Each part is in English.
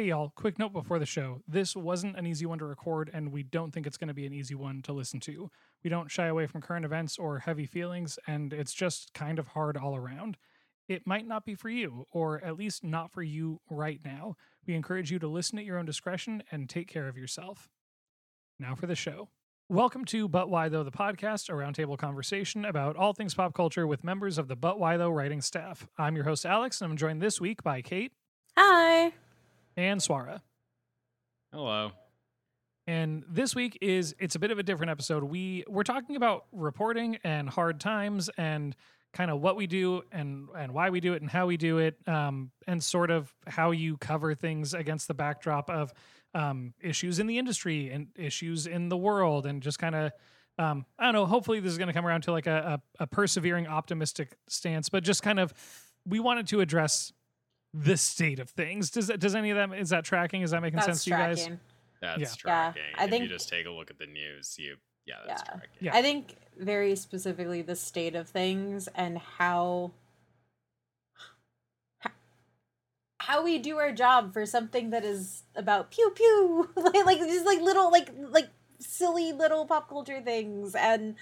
Hey, y'all, quick note before the show. This wasn't an easy one to record, and we don't think it's going to be an easy one to listen to. We don't shy away from current events or heavy feelings, and it's just kind of hard all around. It might not be for you, or at least not for you right now. We encourage you to listen at your own discretion and take care of yourself. Now for the show. Welcome to But Why Though, the podcast, a roundtable conversation about all things pop culture with members of the But Why Though writing staff. I'm your host, Alex, and I'm joined this week by Kate Hi. And Swara. Hello. And this week is it's a bit of a different episode. We we're talking about reporting and hard times and kind of what we do and and why we do it and how we do it um, and sort of how you cover things against the backdrop of um, issues in the industry and issues in the world and just kind of um, I don't know. Hopefully, this is going to come around to like a, a, a persevering, optimistic stance. But just kind of, we wanted to address the state of things. Does that, does any of that is that tracking? Is that making That's sense to you guys? tracking. That's Yeah. Yeah, tracking. I if think- you just take a look at the news, you yeah, that's Yeah. tracking. Yeah. I think very specifically the state of things and how how we do our job for something that is about pew pew like, like just like little like like silly little pop culture things and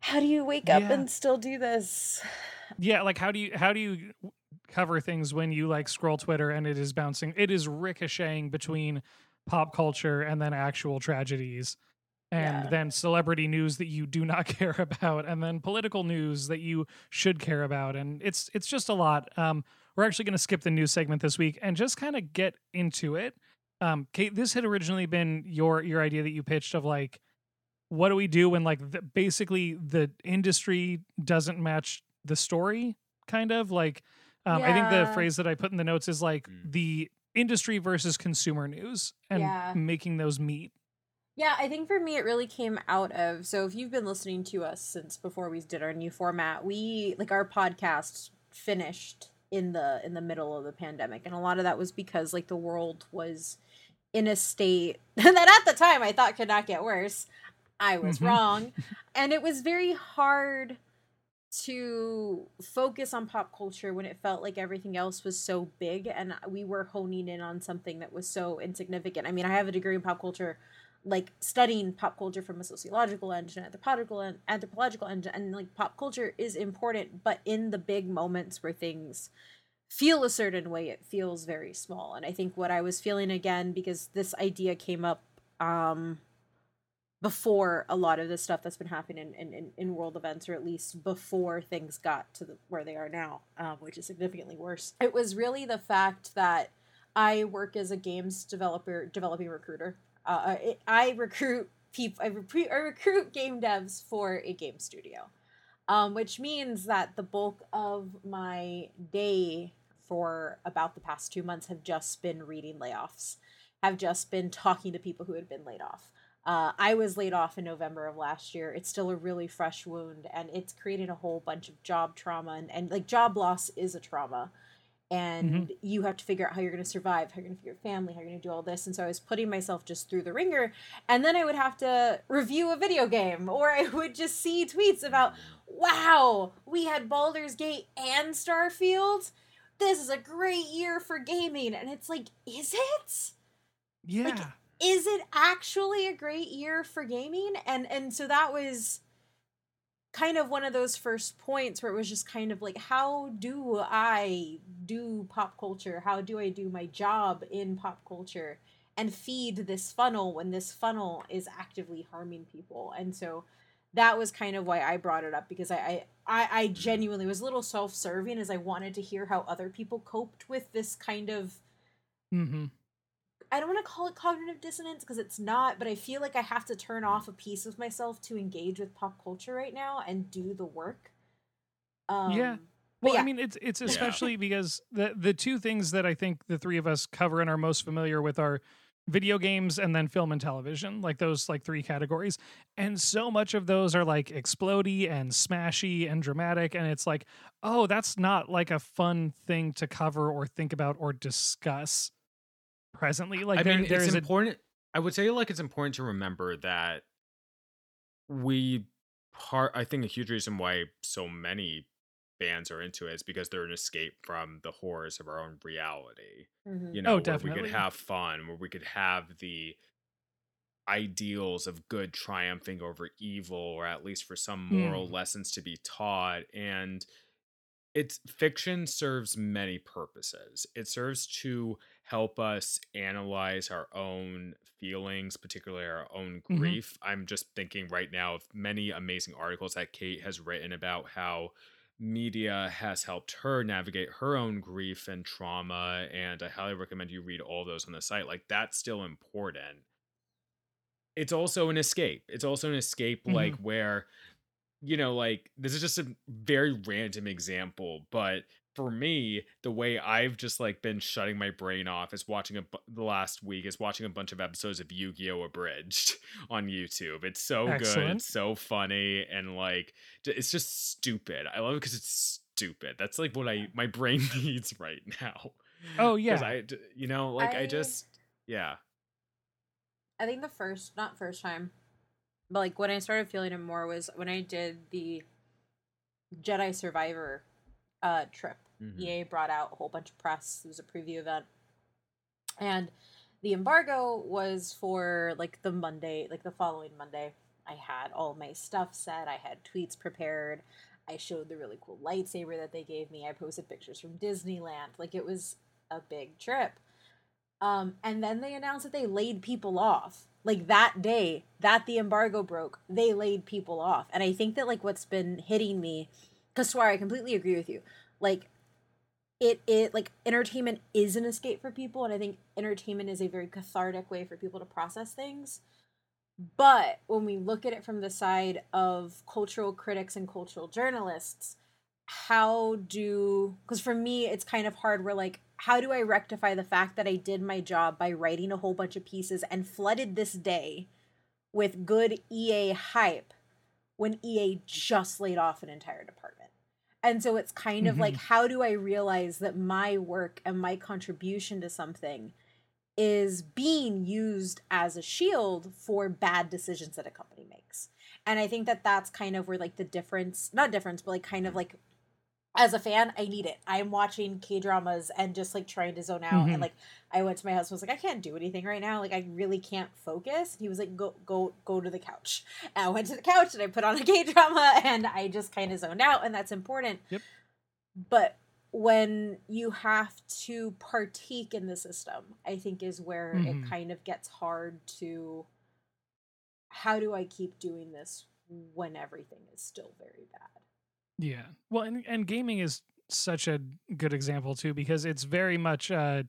how do you wake up Yeah. and still do this Yeah, like how do you how do you cover things when you like scroll Twitter and it is bouncing it is ricocheting between pop culture and then actual tragedies and Yeah. then celebrity news that you do not care about and then political news that you should care about and it's it's just a lot. Um we're actually going to skip the news segment this week and just kind of get into it. Um Kate, this had originally been your your idea that you pitched of like what do we do when like the, basically the industry doesn't match the story kind of like um, i think the phrase that i put in the notes is like Mm. the industry versus consumer news and Yeah. making those meet Yeah, I think for me it really came out of so if you've been listening to us since before we did our new format, we like our podcast finished in the in the middle of the pandemic and a lot of that was because like the world was in a state that at the time I thought could not get worse. I was Mhm. wrong. And it was very hard to focus on pop culture when it felt like everything else was so big and we were honing in on something that was so insignificant. I mean, I have a degree in pop culture, like studying pop culture from a sociological engine, anthropological and anthropological engine, and like pop culture is important, but in the big moments where things feel a certain way, it feels very small. And I think what I was feeling again, because this idea came up um before a lot of the stuff that's been happening in, in, in world events, or at least before things got to the, where they are now, um, which is significantly worse. It was really the fact that I work as a games developer, developing recruiter. Uh, I, I recruit people. I I recruit game devs for a game studio, um, which means that the bulk of my day for about the past two months have just been reading layoffs, have just been talking to people who had been laid off. Uh, I was laid off in November of last year. It's still a really fresh wound, and it's creating a whole bunch of job trauma. And, and like job loss is a trauma, and you have to figure out how you're going to survive, how you're going to feed your family, how you're going to do all this. And so I was putting myself just through the ringer, and then I would have to review a video game, or I would just see tweets about, "Wow, we had Baldur's Gate and Starfield. This is a great year for gaming." And it's like, is it? yeah is it actually a great year for gaming? And and so that was kind of one of those first points where it was just kind of like how do i do pop culture? How do i do my job in pop culture and feed this funnel when this funnel is actively harming people? And so that was kind of why i brought it up because i i i, genuinely was a little self-serving as i wanted to hear how other people coped with this kind of hmm I don't want to call it cognitive dissonance because it's not, but I feel like I have to turn off a piece of myself to engage with pop culture right now and do the work. Um, Yeah. well yeah. i mean it's it's especially because the the two things that i think the three of us cover and are most familiar with are video games and then film and television like those like three categories and so much of those are like explody and smashy and dramatic and it's like oh that's not like a fun thing to cover or think about or discuss presently like I there, mean, there it's a important. I would say like it's important to remember that we part. I think a huge reason why so many fans are into it is because they're an escape from the horrors of our own reality. Mhm. You Oh, know, where we could have fun, where we could have the ideals of good triumphing over evil, or at least for some moral Mm. lessons to be taught. And it's fiction serves many purposes. It serves to help us analyze our own feelings, particularly our own Mhm. grief. I'm just thinking right now of many amazing articles that Kate has written about how media has helped her navigate her own grief and trauma. And I highly recommend you read all those on the site. Like, that's still important. It's also an escape. It's also an escape, like, where you know, like this is just a very random example, but for me, the way I've just like been shutting my brain off is watching a bu- the last week is watching a bunch of episodes of Yu-Gi-Oh abridged on YouTube. It's so good, Excellent. it's so funny, and like it's just stupid. I love it because it's stupid. That's like what I my brain needs right now. Oh yeah. I d- you know like I, I- just yeah I think the first, not first time, but like when I started feeling it more was when I did the Jedi Survivor uh trip. Mhm. EA brought out a whole bunch of press. It was a preview event. And the embargo was for like the Monday, like the following Monday. I had all my stuff set. I had tweets prepared. I showed the really cool lightsaber that they gave me. I posted pictures from Disneyland. Like it was a big trip. Um, and then they announced that they laid people off. Like that day that the embargo broke, they laid people off. And I think that like what's been hitting me, because Swar, I completely agree with you. Like it it like entertainment is an escape for people, and I think entertainment is a very cathartic way for people to process things. But when we look at it from the side of cultural critics and cultural journalists, how do because for me it's kind of hard where like how do i rectify the fact that i did my job by writing a whole bunch of pieces and flooded this day with good ea hype when ea just laid off an entire department and so it's kind of like mm-hmm. how do i realize that my work and my contribution to something is being used as a shield for bad decisions that a company makes? And i think that that's kind of where like the difference not difference but like kind of like as a fan, I need it. I'm watching K dramas and just like trying to zone out. Mhm. And like, I went to my husband, was like, I can't do anything right now. Like, I really can't focus. And he was like, Go, go, go to the couch. And I went to the couch and I put on a K drama and I just kind of zoned out. And that's important. Yep. But when you have to partake in the system, I think is where Mhm. it kind of gets hard to. How do I keep doing this when everything is still very bad? Yeah. Well, and, and gaming is such a good example too because it's very much uh,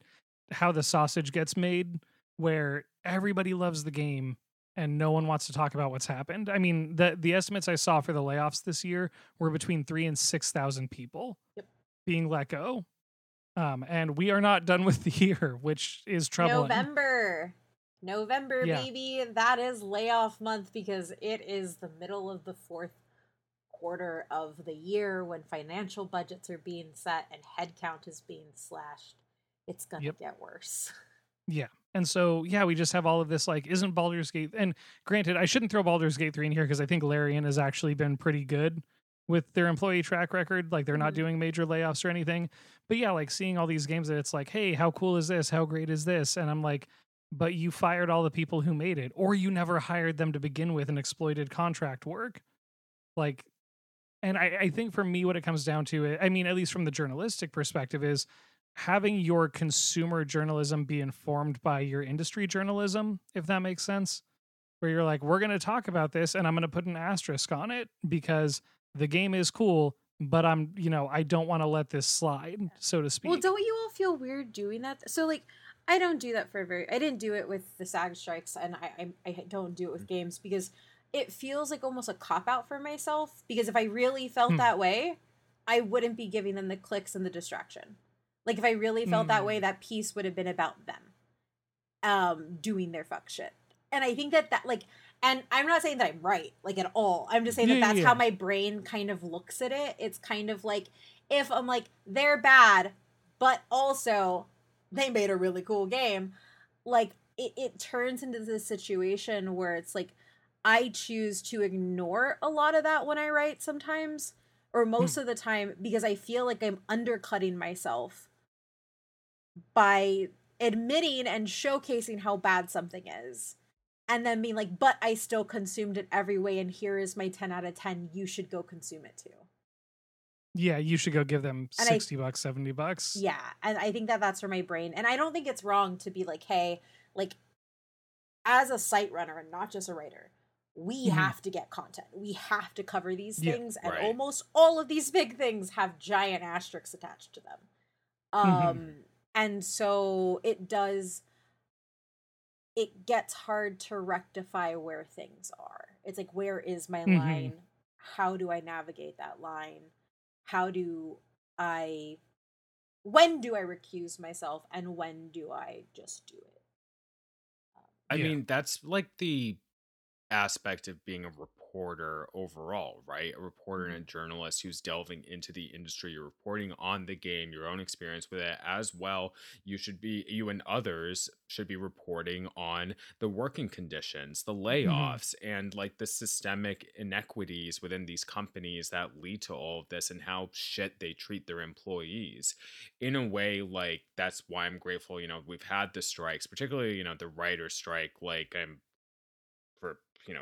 how the sausage gets made, where everybody loves the game and no one wants to talk about what's happened. I mean, the the estimates I saw for the layoffs this year were between three and six thousand people Yep. being let go. Um, and we are not done with the year, which is troubling. November. November, Yeah. baby. That is layoff month because it is the middle of the fourth quarter of the year when financial budgets are being set and headcount is being slashed. It's going to Yep. get worse. Yeah. And so, yeah, we just have all of this like, isn't Baldur's Gate? And granted, I shouldn't throw Baldur's Gate 3 in here because I think Larian has actually been pretty good with their employee track record. Like, they're not Mhm. doing major layoffs or anything. But yeah, like seeing all these games that it's like, hey, how cool is this? How great is this? And I'm like, but you fired all the people who made it, or you never hired them to begin with and exploited contract work. Like, and I, I think for me, what it comes down to, I mean, at least from the journalistic perspective, is having your consumer journalism be informed by your industry journalism, if that makes sense. Where you're like, we're going to talk about this and I'm going to put an asterisk on it because the game is cool, but I'm, you know, I don't want to let this slide, so to speak. Well, don't you all feel weird doing that? So, like, I don't do that for very. I didn't do it with the SAG strikes, and I I, I don't do it with mm. games because it feels like almost a cop out for myself. Because if I really felt Hmm. that way, I wouldn't be giving them the clicks and the distraction. Like if I really felt that Hmm. way, that piece would have been about them, um, doing their fuck shit. And I think that that like, and I'm not saying that I'm right, like at all. I'm just saying Yeah, that that's yeah. how my brain kind of looks at it. It's kind of like if I'm like they're bad, but also they made a really cool game like it, it turns into this situation where it's like i choose to ignore a lot of that when i write sometimes or most hmm. of the time because I feel like I'm undercutting myself by admitting and showcasing how bad something is and then being like but I still consumed it every way and here is my 10 out of 10 you should go consume it too. Yeah, you should go give them And I- 60 bucks, 70 bucks. Yeah, and I think that that's where my brain and I don't think it's wrong to be like hey, like as a site runner and not just a writer, we Mhm. have to get content. We have to cover these Yeah, things and right. almost all of these big things have giant asterisks attached to them. Mhm. Um and so it does it gets hard to rectify where things are. It's like where is my Mhm. line? How do I navigate that line? How do I when do I recuse myself and when do I just do it? I Yeah. mean, that's like the aspect of being a reporter overall, right? A reporter and a mm-hmm. journalist who's delving into the industry. You're reporting on the game, your own experience with it as well. You should be, you and others should be reporting on the working conditions, the mm-hmm. layoffs, and like the systemic inequities within these companies that lead to all of this and how shit they treat their employees in a way like that's why i'm grateful you know we've had the strikes particularly you know the writer strike like i'm you know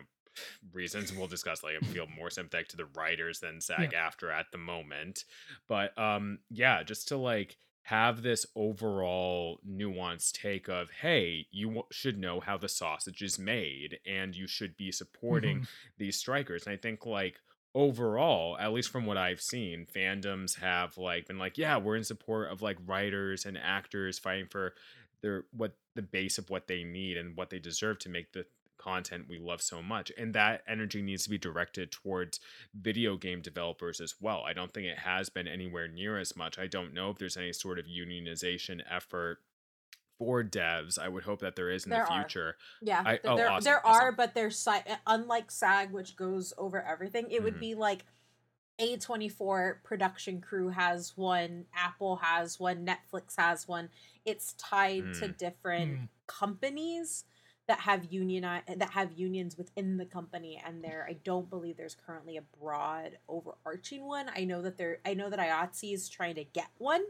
reasons we'll discuss like i feel more sympathetic to the writers than SAG-AFTRA at the moment. But um yeah just to like have this overall nuanced take of hey you w- should know how the sausage is made and you should be supporting Mhm. these strikers. And i think like overall at least from what i've seen fandoms have like been like yeah we're in support of like writers and actors fighting for their what the base of what they need and what they deserve to make the content we love so much and that energy needs to be directed towards video game developers as well i don't think it has been anywhere near as much i don't know if there's any sort of unionization effort for devs i would hope that there is in There the are. future Yeah, I- th- oh, there awesome, there awesome. are, but there's si- unlike SAG, which goes over everything. It would Mhm. be like A24 production crew has one, Apple has one, Netflix has one. It's tied to Mm. different Mm. companies that have union that have unions within the company, and there I don't believe there's currently a broad overarching one. I know that there I know that IATSE is trying to get one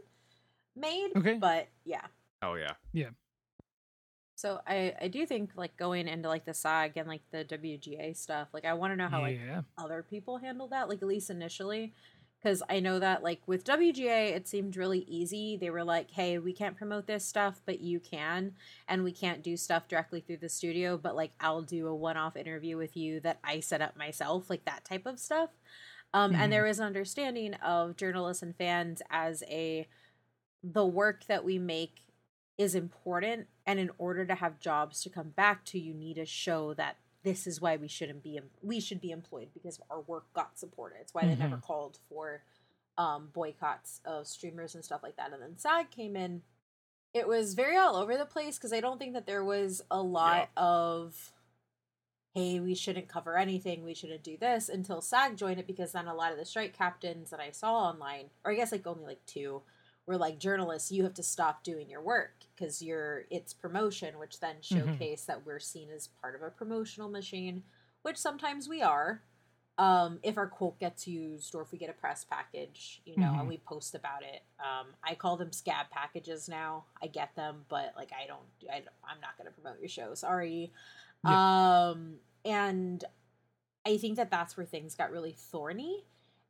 made, Okay. but yeah. oh yeah Yeah. So I I do think like going into like the SAG and like the WGA stuff, like I want to know how like yeah. other people handle that, like at least initially. Because I know that like with WGA, it seemed really easy. They were like, "Hey, we can't promote this stuff, but you can, and we can't do stuff directly through the studio. But like, I'll do a one-off interview with you that I set up myself, like that type of stuff." Um, Mhm. And there is an understanding of journalists and fans as a the work that we make is important and in order to have jobs to come back to you need to show that this is why we shouldn't be em- we should be employed because our work got supported. It's why they never called for um, boycotts of streamers and stuff like that. And then sag came in. It was very all over the place because i don't think that there was a lot of hey we shouldn't cover anything. We shouldn't do this until sag joined it because then a lot of the strike captains that i saw online or i guess like only like two were like journalists you have to stop doing your work because you're it's promotion which then showcase that we're seen as part of a promotional machine which sometimes we are um if our quote gets used or if we get a press package you know Mhm. and we post about it. Um i call them scab packages now. I get them but like i don't I, i'm not going to promote your show sorry. Um and i think that that's where things got really thorny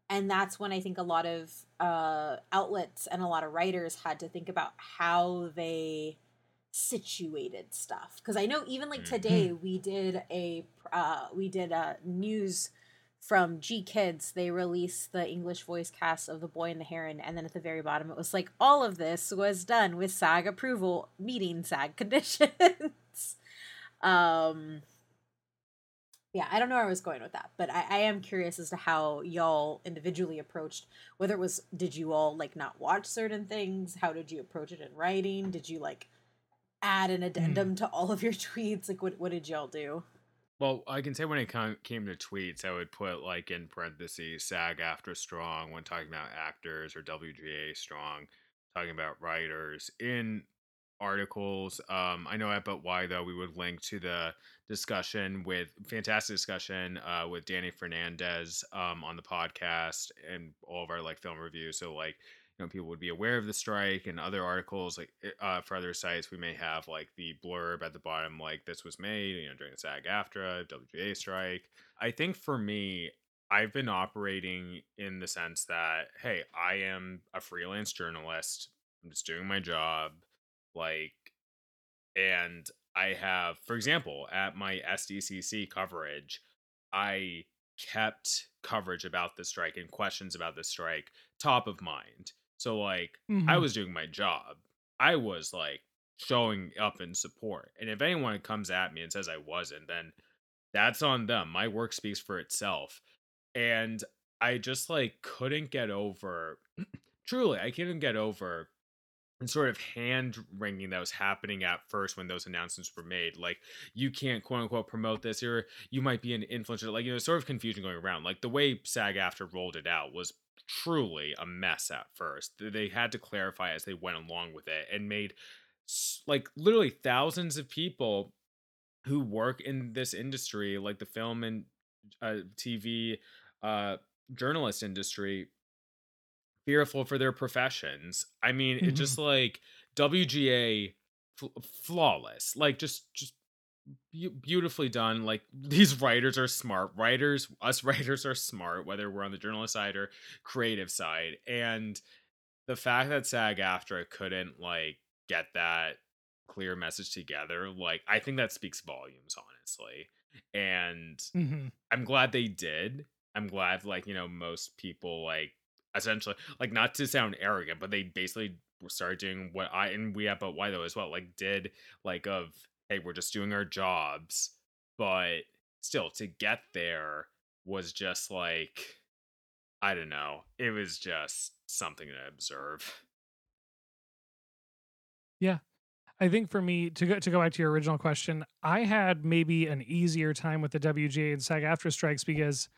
and that's when i think a lot of uh outlets and a lot of writers had to think about how they situated stuff because i know even like Mhm. today we did a uh we did a news from GKIDS, they released the English voice cast of The Boy and the Heron, and then at the very bottom it was like, all of this was done with SAG approval, meeting SAG conditions. um, yeah, I don't know where I was going with that, but I, I am curious as to how y'all individually approached whether it was did you all like not watch certain things? How did you approach it in writing? Did you like add an addendum hmm. to all of your tweets? Like what what did y'all do? Well, I can say when it com- came to tweets, I would put like in parentheses SAG-AFTRA strong when talking about actors or WGA strong, talking about writers. In articles. Um, I know at But Why though we would link to the discussion with fantastic discussion uh, with Danny Fernandez um, on the podcast and all of our like film reviews. So like you know people would be aware of the strike and other articles like uh, for other sites we may have like the blurb at the bottom like this was made you know during the SAG-AFTRA WGA strike. I think for me I've been operating in the sense that hey I am a freelance journalist. I'm just doing my job like and I have, for example, at my SDCC coverage, I kept coverage about the strike and questions about the strike top of mind. So, like, mm-hmm. I was doing my job. I was like showing up in support. And if anyone comes at me and says I wasn't, then that's on them. My work speaks for itself. And I just like couldn't get over, truly, I couldn't get over and sort of hand wringing that was happening at first when those announcements were made. Like, you can't quote unquote promote this, or you might be an influencer. Like, you know, sort of confusion going around. Like, the way SAG-AFTRA rolled it out was truly a mess at first. They had to clarify as they went along with it and made like literally thousands of people who work in this industry, like the film and uh, TV uh, journalist industry, fearful for their professions. I mean, mm-hmm. it just like WGA flawless. Like just just beautifully done. Like these writers are smart. Writers, us writers are smart, whether we're on the journalist side or creative side. And the fact that SAG-AFTRA couldn't like get that clear message together, like I think that speaks volumes, honestly. And mm-hmm. I'm glad they did. I'm glad, like, you know, most people like essentially like not to sound arrogant, but they basically started doing what I and we have but why though as well, like did like of hey, we're just doing our jobs, but still to get there was just like I don't know. It was just something to observe. Yeah. I think for me to go to go back to your original question, I had maybe an easier time with the WGA and SAG-AFTRA strikes because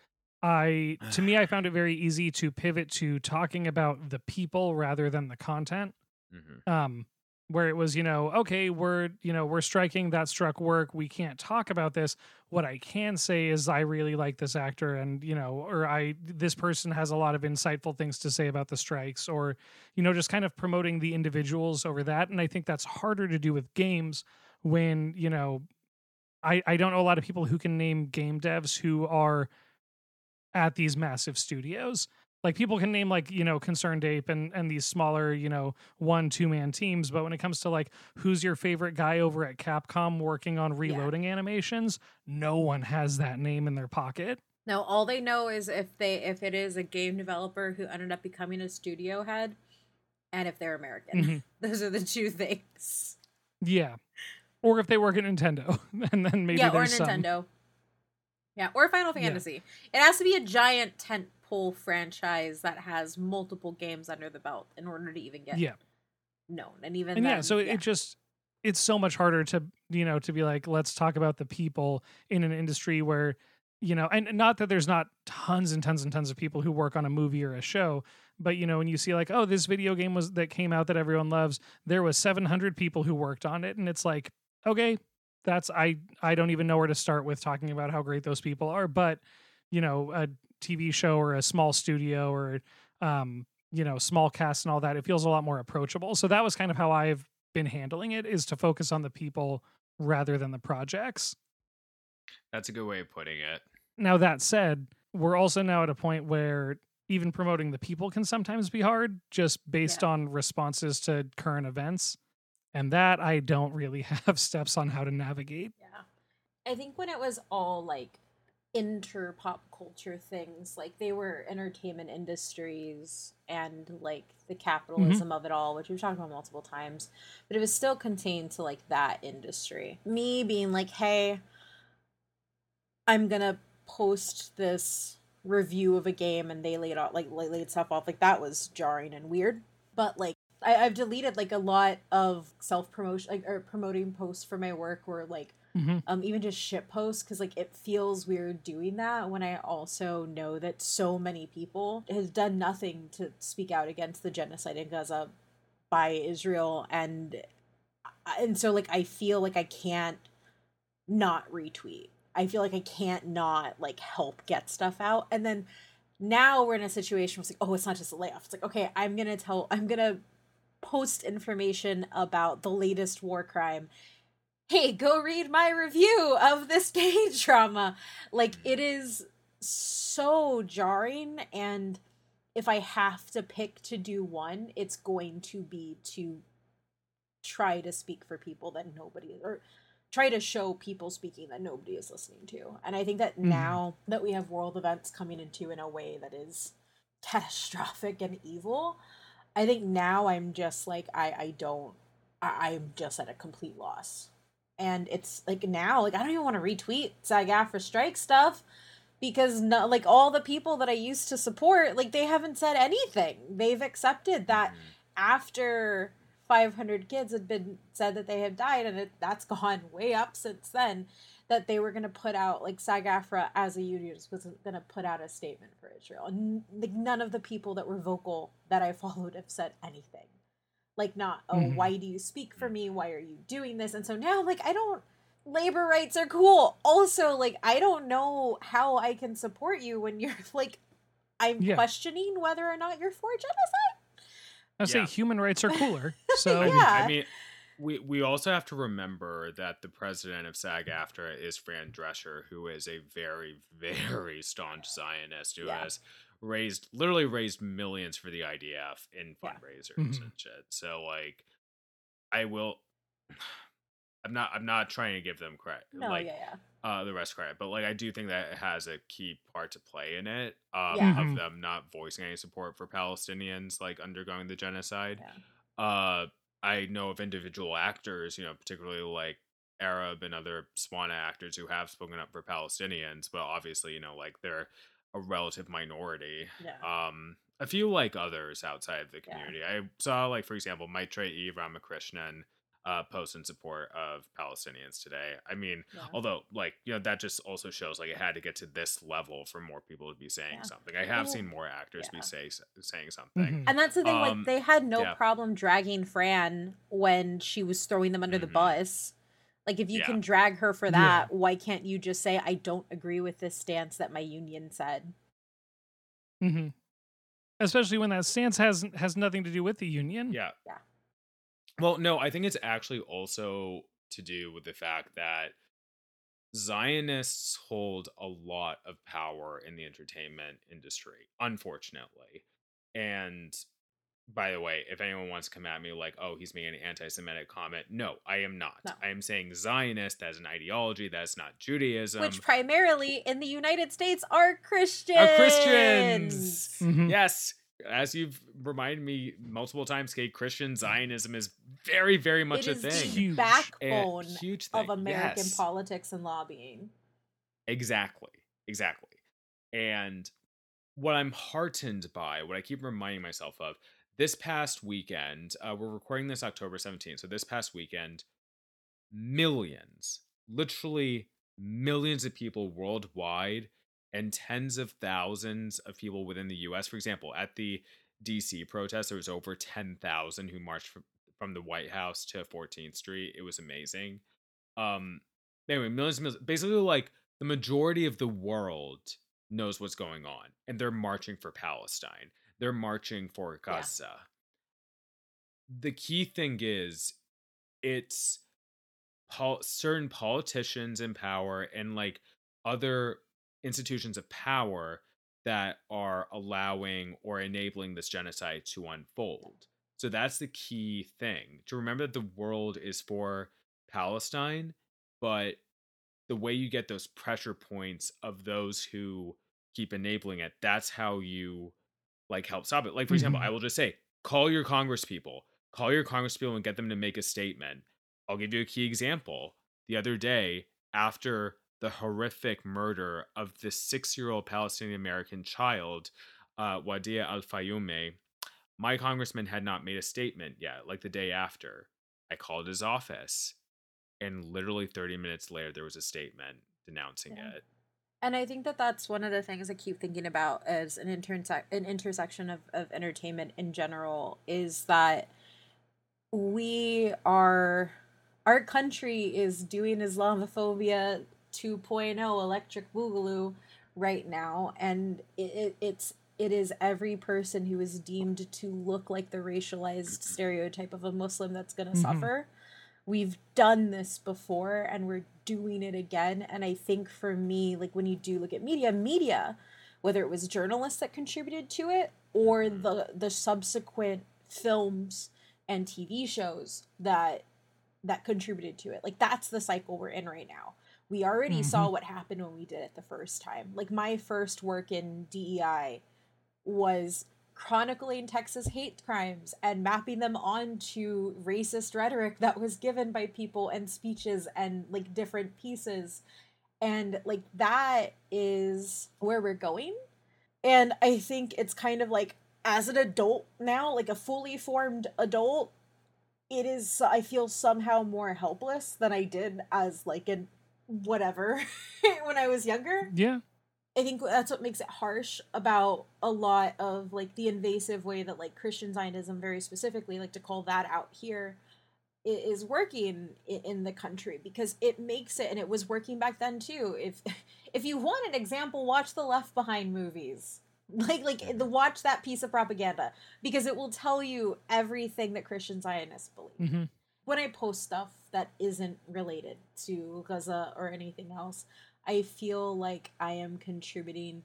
I to me I found it very easy to pivot to talking about the people rather than the content. Mm-hmm. Um where it was, you know, okay, we're, you know, we're striking that struck work. We can't talk about this. What I can say is I really like this actor and, you know, or I this person has a lot of insightful things to say about the strikes or, you know, just kind of promoting the individuals over that. And I think that's harder to do with games when, you know, I I don't know a lot of people who can name game devs who are at these massive studios. Like people can name like, you know, ConcernedApe and and these smaller, you know, one, two man teams, but when it comes to like who's your favorite guy over at Capcom working on reloading yeah. animations, no one has that name in their pocket. No, all they know is if they if it is a game developer who ended up becoming a studio head and if they're American. Mm-hmm. Those are the two things. Yeah. Or if they work at Nintendo, and then maybe yeah, or Nintendo. Some... Yeah, or Final Fantasy. Yeah. It has to be a giant tent pole franchise that has multiple games under the belt in order to even get yeah known. And even and then, yeah, so yeah. it just it's so much harder to you know to be like let's talk about the people in an industry where you know and not that there's not tons and tons and tons of people who work on a movie or a show but you know when you see like oh this video game was that came out that everyone loves there was 700 people who worked on it and it's like okay that's I I don't even know where to start with talking about how great those people are. But you know, a TV show or a small studio or um, you know, small cast and all that, it feels a lot more approachable. So that was kind of how I've been handling it is to focus on the people rather than the projects. That's a good way of putting it. Now that said, we're also now at a point where even promoting the people can sometimes be hard just based yeah. on responses to current events and that I don't really have steps on how to navigate. Yeah. I think when it was all like inter pop culture things, like they were entertainment industries and like the mm-hmm. capitalism mm-hmm. of it all, which we've talked about multiple times, but it was still contained to like that industry. Me being like, hey, I'm gonna post this review of a game and they laid out like laid stuff off like that was jarring and weird but like I, have deleted like a lot of self promotion like or promoting posts for my work or like mm-hmm. um even just shit posts because like it feels weird doing that when I also know that so many people has done nothing to speak out against the genocide in Gaza by Israel and and so like I feel like I can't not retweet. I feel like I can't not like help get stuff out. And then now we're in a situation where it's like, oh, it's not just a layoff. It's like, okay, I'm gonna tell I'm gonna post information about the latest war crime. Hey, go read my review of this K drama. Like it is so jarring and if I have to pick to do one, it's going to be to try to speak for people that nobody or try to show people speaking that nobody is listening to. And I think that Mhm. now that we have world events coming into in a way that is catastrophic and evil, I think now I'm just like I I don't I, I'm just at a complete loss. And it's like now like I don't even want to retweet SAG AFTRA strike stuff because no, like all the people that I used to support like they haven't said anything. They've accepted that Mhm. after 500 kids had been said that they had died and it, that's gone way up since then that they were going to put out like SAG-AFTRA as a union was going to put out a statement for Israel and like none of the people that were vocal that I followed have said anything like not oh Mhm. why do you speak for me why are you doing this and so now like I don't labor rights are cool also like I don't know how I can support you when you're like I'm Yeah. questioning whether or not you're for genocide I say Yeah. human rights are cooler. So I mean, I mean, we we also have to remember that the president of SAG-AFTRA is Fran Drescher, who is a very very staunch Zionist who Yeah. has raised literally raised millions for the IDF in Yeah. fundraisers Mhm. and shit. So like, I will. I'm not. I'm not trying to give them credit. no like, yeah yeah uh, the rest credit, but like I do think that it has a key part to play in it um, Yeah. Of them not voicing any support for Palestinians like undergoing the genocide. Yeah. Uh, I know of individual actors, you know, particularly like Arab and other Swana actors who have spoken up for Palestinians, but obviously, you know, like they're a relative minority. Yeah. Um, a few like others outside the Yeah. community. I saw like for example, Maitreyi Ramakrishnan uh, post in support of Palestinians today. I mean, Yeah. although like you know that just also shows like it had to get to this level for more people to be saying Yeah. something. I have Well, seen more actors yeah. be say saying something. Mhm. And that's the thing, Um, like they had no yeah. problem dragging Fran when she was throwing them under the Mhm. bus. Like if you Yeah. can drag her for Yeah. that, why can't you just say I don't agree with this stance that my union said? Mm-hmm. especially when that stance has has nothing to do with the union. Yeah. Yeah. Well, no, I think it's actually also to do with the fact that Zionists hold a lot of power in the entertainment industry, unfortunately. And by the way, if anyone wants to come at me like, oh, he's making an anti Semitic comment, no, I am not. No. I am saying Zionist as an ideology, that's not Judaism. Which primarily in the United States are Christians. are Christians. Mhm. Yes. As you've reminded me multiple times, Kate, Christian Zionism is very, very much It a is thing. the Huge. A backbone huge thing. of American yes. politics and lobbying. Exactly. Exactly. And what I'm heartened by, what I keep reminding myself of, this past weekend, uh, we're recording this October 17th. So this past weekend, millions, literally millions of people worldwide and tens of thousands of people within the US. For example, at the DC protest, there was over 10,000 who marched from, from the White House to 14th Street. It was amazing. Um, anyway, millions, millions, basically like the majority of the world knows what's going on and they're marching for Palestine. They're marching for Yeah. Gaza. The key thing is it's pol- certain politicians in power and like other institutions of power that are allowing or enabling this genocide to unfold. So that's the key thing to remember that the world is for Palestine, but the way you get those pressure points of those who keep enabling it, that's how you like help stop it. Like, for example, Mhm. I will just say, call your Congress people, call your Congress people and get them to make a statement. I'll give you a key example. The other day, after the horrific murder of this six year old Palestinian American child, uh, Wadea Al Fayoume, my congressman had not made a statement yet, like the day after. I called his office, and literally 30 minutes later, there was a statement denouncing Yeah. it. And I think that that's one of the things I keep thinking about as an interse- an intersection of, of entertainment in general is that we are our country is doing Islamophobia 2.0 electric boogaloo right now and it, it, it's it is every person who is deemed to look like the racialized stereotype of a muslim that's going to Mhm. suffer. We've done this before and we're doing it again and i think for me like when you do look at media media whether it was journalists that contributed to it or the the subsequent films and tv shows that that contributed to it. Like that's the cycle we're in right now we already saw mm-hmm. what happened when we did it the first time like my first work in dei was chronicling Texas hate crimes and mapping them onto racist rhetoric that was given by people and speeches and like different pieces. And like that is where we're going. And I think it's kind of like as an adult now, like a fully formed adult, it is I feel somehow more helpless than I did as like an whatever when I was younger. Yeah. I think that's what makes it harsh about a lot of like the invasive way that like Christian Zionism, very specifically, like to call that out here, i- working in the country because it makes it, and it was working back then too. If if you want an example, watch the Left Behind movies. Like like the watch that piece of propaganda because it will tell you everything that Christian Zionists believe hmm when I post stuff that isn't related to Gaza or anything else, I feel like I am contributing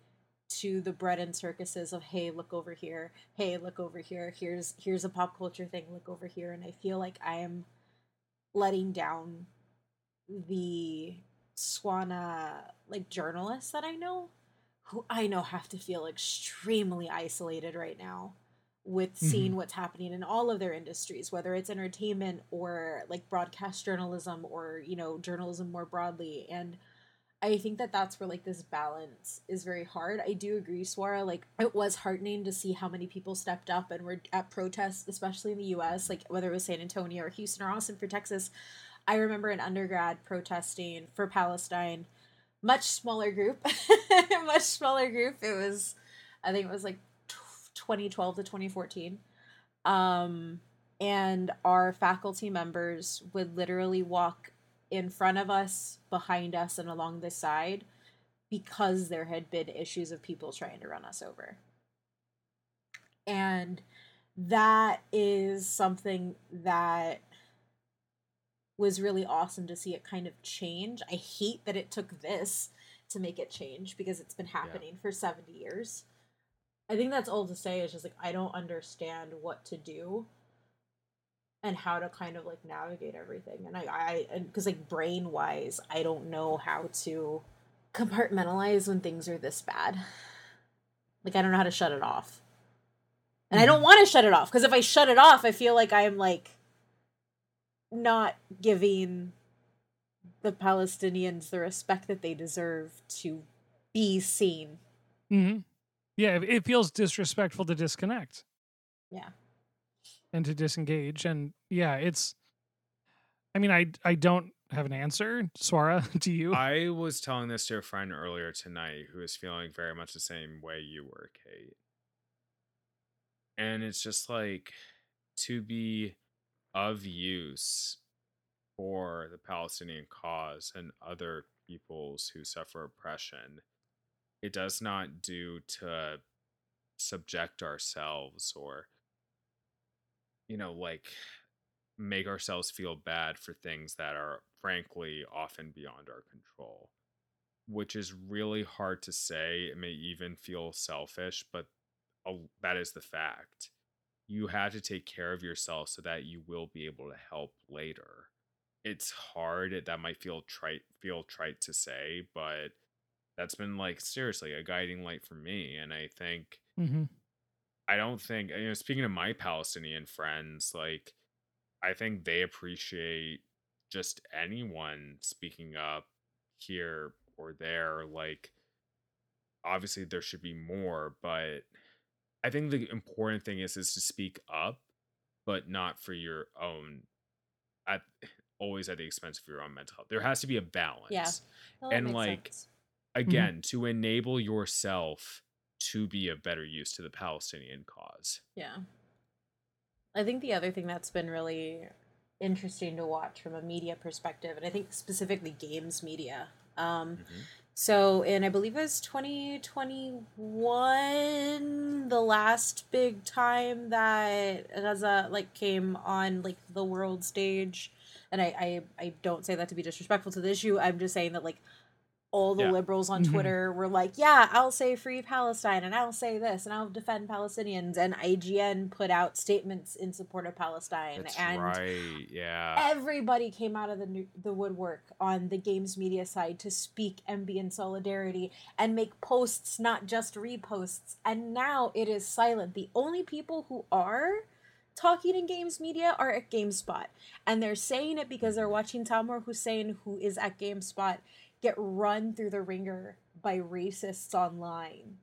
to the bread and circuses of hey, look over here, hey, look over here, here's here's a pop culture thing, look over here, and I feel like I am letting down the Swana like journalists that I know who I know have to feel extremely isolated right now with mm-hmm. seeing what's happening in all of their industries whether it's entertainment or like broadcast journalism or you know journalism more broadly. And i think that that's where like this balance is very hard. I do agree swara like it was heartening to see how many people stepped up and were at protests especially in the us like whether it was san antonio or houston or austin for texas. I remember an undergrad protesting for palestine. Much smaller group much smaller group. It was i think it was like 2012 to 2014 um and our faculty members would literally walk in front of us behind us and along the side because there had been issues of people trying to run us over. And that is something that was really awesome to see it kind of change. I hate that it took this to make it change because it's been happening for 70 years I think that's all to say is just like I don't understand what to do and how to kind of like navigate everything. And I I because like brain wise, I don't know how to compartmentalize when things are this bad. Like I don't know how to shut it off. And I don't want to shut it off because if I shut it off, I feel like I'm like not giving the Palestinians the respect that they deserve to be seen. hmm Yeah. It, it feels disrespectful to disconnect Yeah. and to disengage. And yeah, it's, I mean, I, I don't have an answer. Swara, do you? I was telling this to a friend earlier tonight who is feeling very much the same way you were, Kate. And it's just like to be of use for the Palestinian cause and other peoples who suffer oppression. It does not do to subject ourselves or, you know, like make ourselves feel bad for things that are frankly often beyond our control, which is really hard to say. It may even feel selfish, but that is the fact. You have to take care of yourself so that you will be able to help later. It's hard. That might feel trite, feel trite to say, but that's been like seriously a guiding light for me. And I think hmm I don't think you know speaking of my Palestinian friends, like I think they appreciate just anyone speaking up here or there. Like obviously there should be more, but I think the important thing is is to speak up, but not for your own at always at the expense of your own mental health. There has to be a balance Well, And, like, sense. Again to enable yourself to be of better use to the Palestinian cause. Yeah. I think the other thing that's been really interesting to watch from a media perspective, and I think specifically games media. Um, Mhm. so, in I believe it was 2021, the last big time that Gaza like came on like the world stage, and I, I I don't say that to be disrespectful to the issue. I'm just saying that like all the Yeah. liberals on Mhm. Twitter were like, "Yeah, I'll say free Palestine, and I'll say this, and I'll defend Palestinians." And IGN put out statements in support of Palestine, That's and right. Yeah. everybody came out of the the woodwork on the games media side to speak and be in solidarity and make posts, not just reposts. And now it is silent. The only people who are talking in games media are at GameSpot, and they're saying it because they're watching Tamoor Hussain, who is at GameSpot, get run through the ringer by racists online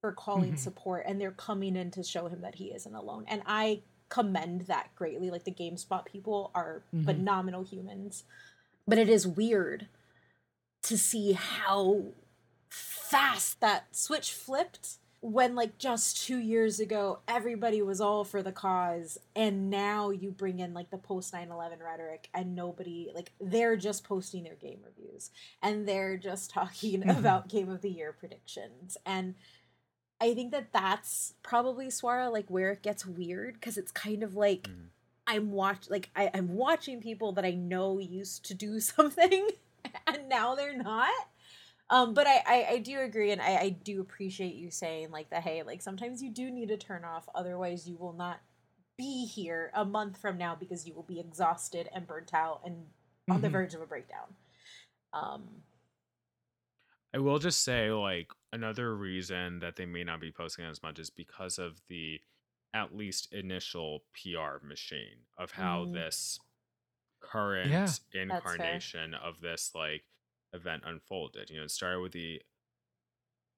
for calling Mhm. support, and they're coming in to show him that he isn't alone. And I commend that greatly. Like the GameSpot people are Mhm. phenomenal humans, but it is weird to see how fast that switch flipped when like just two years ago everybody was all for the cause and now you bring in like the post 9-11 rhetoric and nobody like they're just posting their game reviews and they're just talking Mhm. about game of the year predictions and i think that that's probably swara like where it gets weird because it's kind of like Mhm. i'm watch like I, i'm watching people that i know used to do something and now they're not um, but I, I, I do agree, and I, I do appreciate you saying like that. Hey, like sometimes you do need to turn off, otherwise you will not be here a month from now because you will be exhausted and burnt out and on the Mhm. verge of a breakdown. Um, I will just say, like, another reason that they may not be posting as much is because of the at least initial PR machine of how Mm. this current fair. incarnation of this like event unfolded. You know, it started with the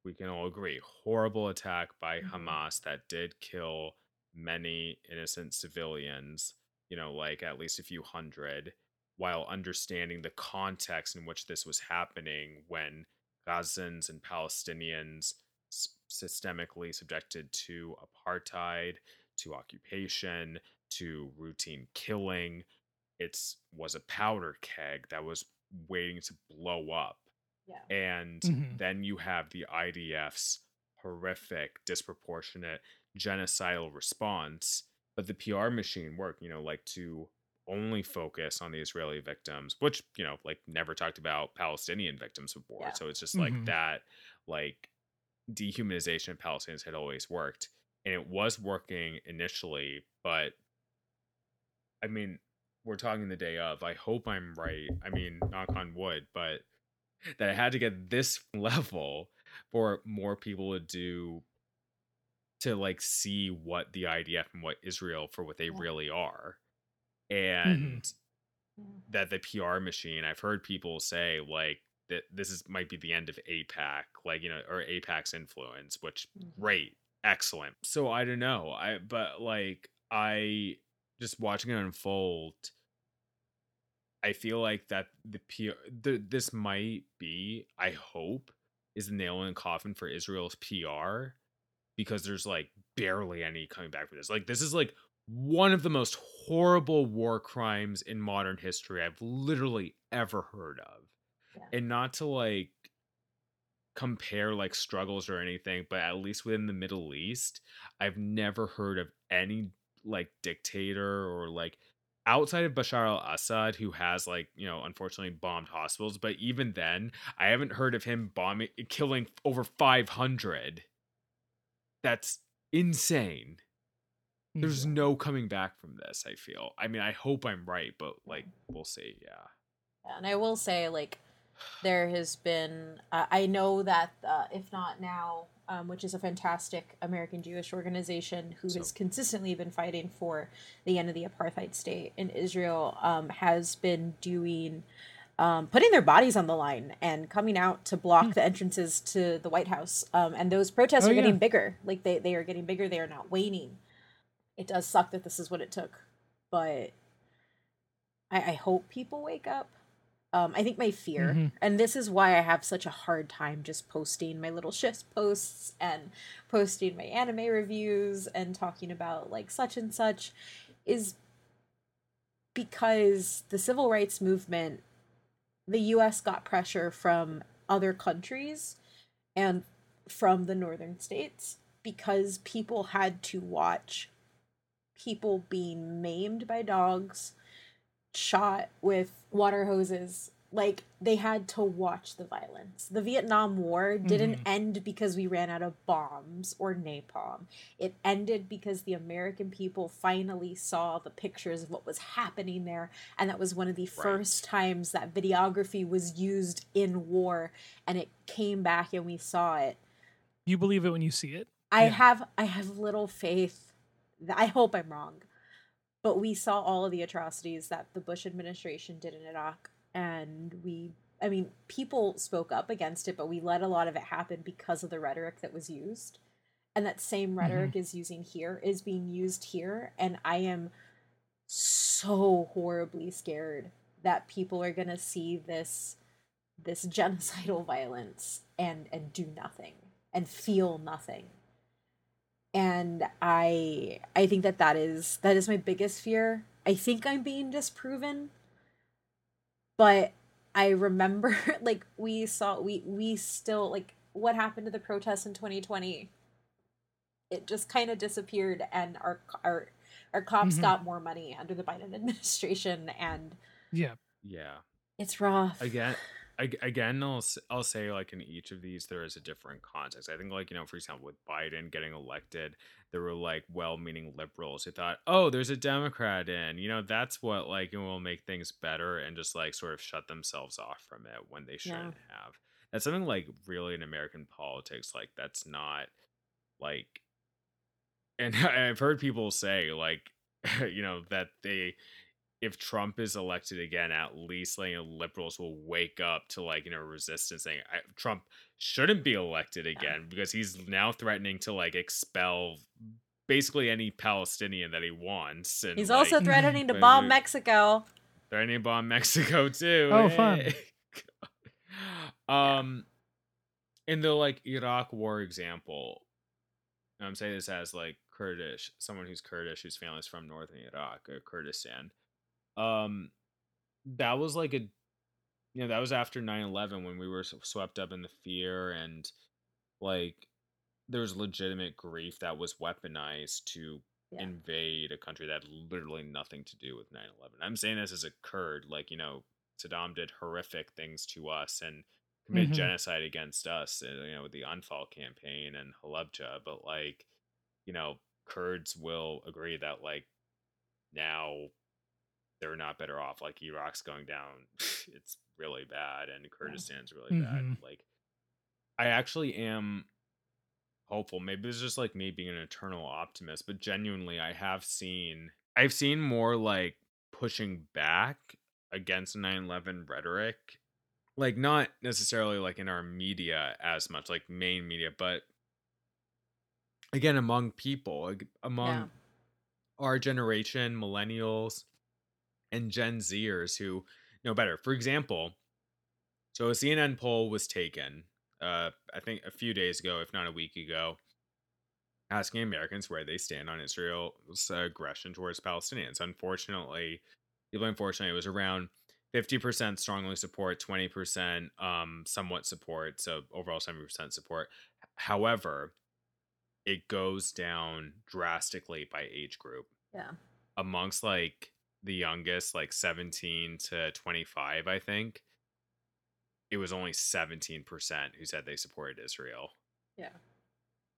we can all agree horrible attack by Mhm. Hamas that did kill many innocent civilians, you know, like at least a few hundred, while understanding the context in which this was happening when Gazans and Palestinians s- systemically subjected to apartheid, to occupation, to routine killing. It's was a powder keg that was waiting to blow up yeah. and Mhm. then you have the IDF's horrific, disproportionate genocidal response. But the PR machine worked, you know, like to only focus on the Israeli victims, which, you know, like never talked about Palestinian victims before. Yeah. So it's just like Mhm. that, like dehumanization of Palestinians had always worked. And it was working initially, but I mean, we're talking the day of. I hope I'm right. I mean, knock on wood, but that I had to get this level for more people to do to like see what the IDF and what Israel for what they Yeah. really are. And that the PR machine, I've heard people say like that this is might be the end of AIPAC, like you know, or AIPAC's influence, which Mhm. great, excellent. So I don't know. I but like I just watching it unfold, I feel like that the PR the, this might be, I hope, is the nail in the coffin for Israel's PR because there's like barely any coming back from this. Like this is like one of the most horrible war crimes in modern history I've literally ever heard of. Yeah. And not to like compare like struggles or anything, but at least within the Middle East, I've never heard of any like dictator or like outside of Bashar al-Assad who has like, you know, unfortunately bombed hospitals, but even then, I haven't heard of him bombing killing over 500. That's insane. There's Yeah. no coming back from this, I feel. I mean, I hope I'm right, but like we'll see, yeah. And I will say, like, there has been, uh, I know that, uh, IfNotNow, um, which is a fantastic American Jewish organization who So- has consistently been fighting for the end of the apartheid state in Israel, um, has been doing, um, putting their bodies on the line and coming out to block the entrances to the White House. Um, and those protests Oh, are getting yeah. bigger. Like, they, they are getting bigger. They are not waning. It does suck that this is what it took, but I, I hope people wake up. Um, I think my fear, Mhm. and this is why I have such a hard time just posting my little shifts posts and posting my anime reviews and talking about like such and such, is because the civil rights movement, the US got pressure from other countries and from the northern states because people had to watch people being maimed by dogs, shot with water hoses. Like they had to watch the violence. The Vietnam War didn't Mhm. end because we ran out of bombs or napalm. It ended because the American people finally saw the pictures of what was happening there. And that was one of the first times that videography was used in war. And it came back and we saw it. You believe it when you see it. I Yeah. have I have little faith. That, I hope I'm wrong, but we saw all of the atrocities that the Bush administration did in Iraq, and we. I mean, people spoke up against it, but we let a lot of it happen because of the rhetoric that was used, and that same mm-hmm. rhetoric is using here is being used here, and I am so horribly scared that people are gonna see this this genocidal violence and and do nothing and feel nothing and i i think that that is that is my biggest fear i think i'm being disproven but i remember like we saw we we still like what happened to the protests in 2020 it just kind of disappeared and our our our cops Mhm. got more money under the biden administration and Yeah. Yeah. it's rough again ag- again I'll, I'll say like in each of these there is a different context. I think like you know for example with biden getting elected there were like well-meaning liberals who thought oh there's a democrat in you know that's what like it will make things better and just like sort of shut themselves off from it when they shouldn't have. That's something like really in american politics like that's not like and i've heard people say like you know that they if Trump is elected again, at least like you know, liberals will wake up to like you know resistance saying I, Trump shouldn't be elected again because he's now threatening to like expel basically any Palestinian that he wants. And he's like, also threatening to but bomb you- mexico threatening to bomb Mexico too. Oh, fun. Hey. um, in the like Iraq War example, and I'm saying this as like Kurdish, someone who's Kurdish whose family's from northern Iraq or Kurdistan. Um, that was like a, you know, that was after 9/11 when we were swept up in the fear and like there was legitimate grief that was weaponized to Yeah. invade a country that had literally nothing to do with 9-11 i'm saying this as a kurd like you know saddam did horrific things to us and committed Mhm. genocide against us uh, you know with the Anfal campaign and halabja but like you know kurds will agree that like now they're not better off like iraq's going down it's really bad and kurdistan's really Mhm. bad like i actually am hopeful. Maybe it's just like me being an eternal optimist, but genuinely, I have seen I've seen more like pushing back against 9/11 rhetoric, like not necessarily like in our media as much, like main media, but again among people, like, among Yeah. our generation, millennials, and Gen Zers who know better. For example, so a CNN poll was taken, uh, I think a few days ago, if not a week ago, asking Americans where they stand on Israel's aggression towards Palestinians. Unfortunately, people unfortunately it was around 50% strongly support, 20% um somewhat support, so overall 70% support. However, it goes down drastically by age group yeah amongst like the youngest, like 17 to 25, I think, it was only 17% who said they supported Israel. yeah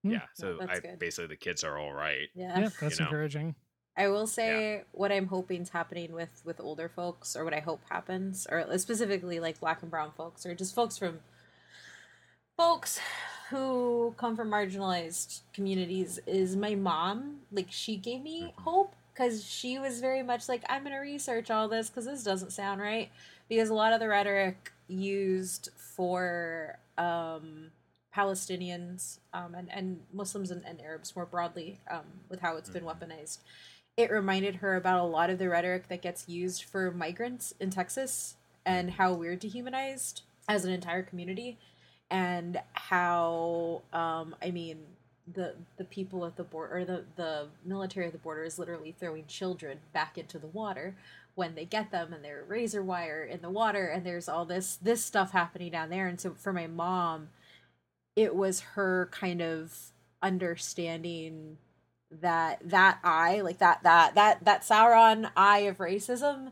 Hmm. Yeah. So that's I good. basically the kids are all right. yeah Yeah, that's know. encouraging. I will say what I'm hoping is happening with with older folks, or what I hope happens, or specifically like black and brown folks, or just folks from folks who come from marginalized communities, is my mom. Like she gave me Mhm. hope because she was very much like I'm gonna research all this because this doesn't sound right because a lot of the rhetoric used for um Palestinians um, and, and Muslims and, and Arabs more broadly, um, with how it's been Mhm. weaponized. It reminded her about a lot of the rhetoric that gets used for migrants in Texas and how we're dehumanized as an entire community, and how, um, I mean, the the people at the border or the the military at the border is literally throwing children back into the water when they get them and they're razor wire in the water and there's all this this stuff happening down there. And so for my mom it was her kind of understanding that that eye like that that that that sauron eye of racism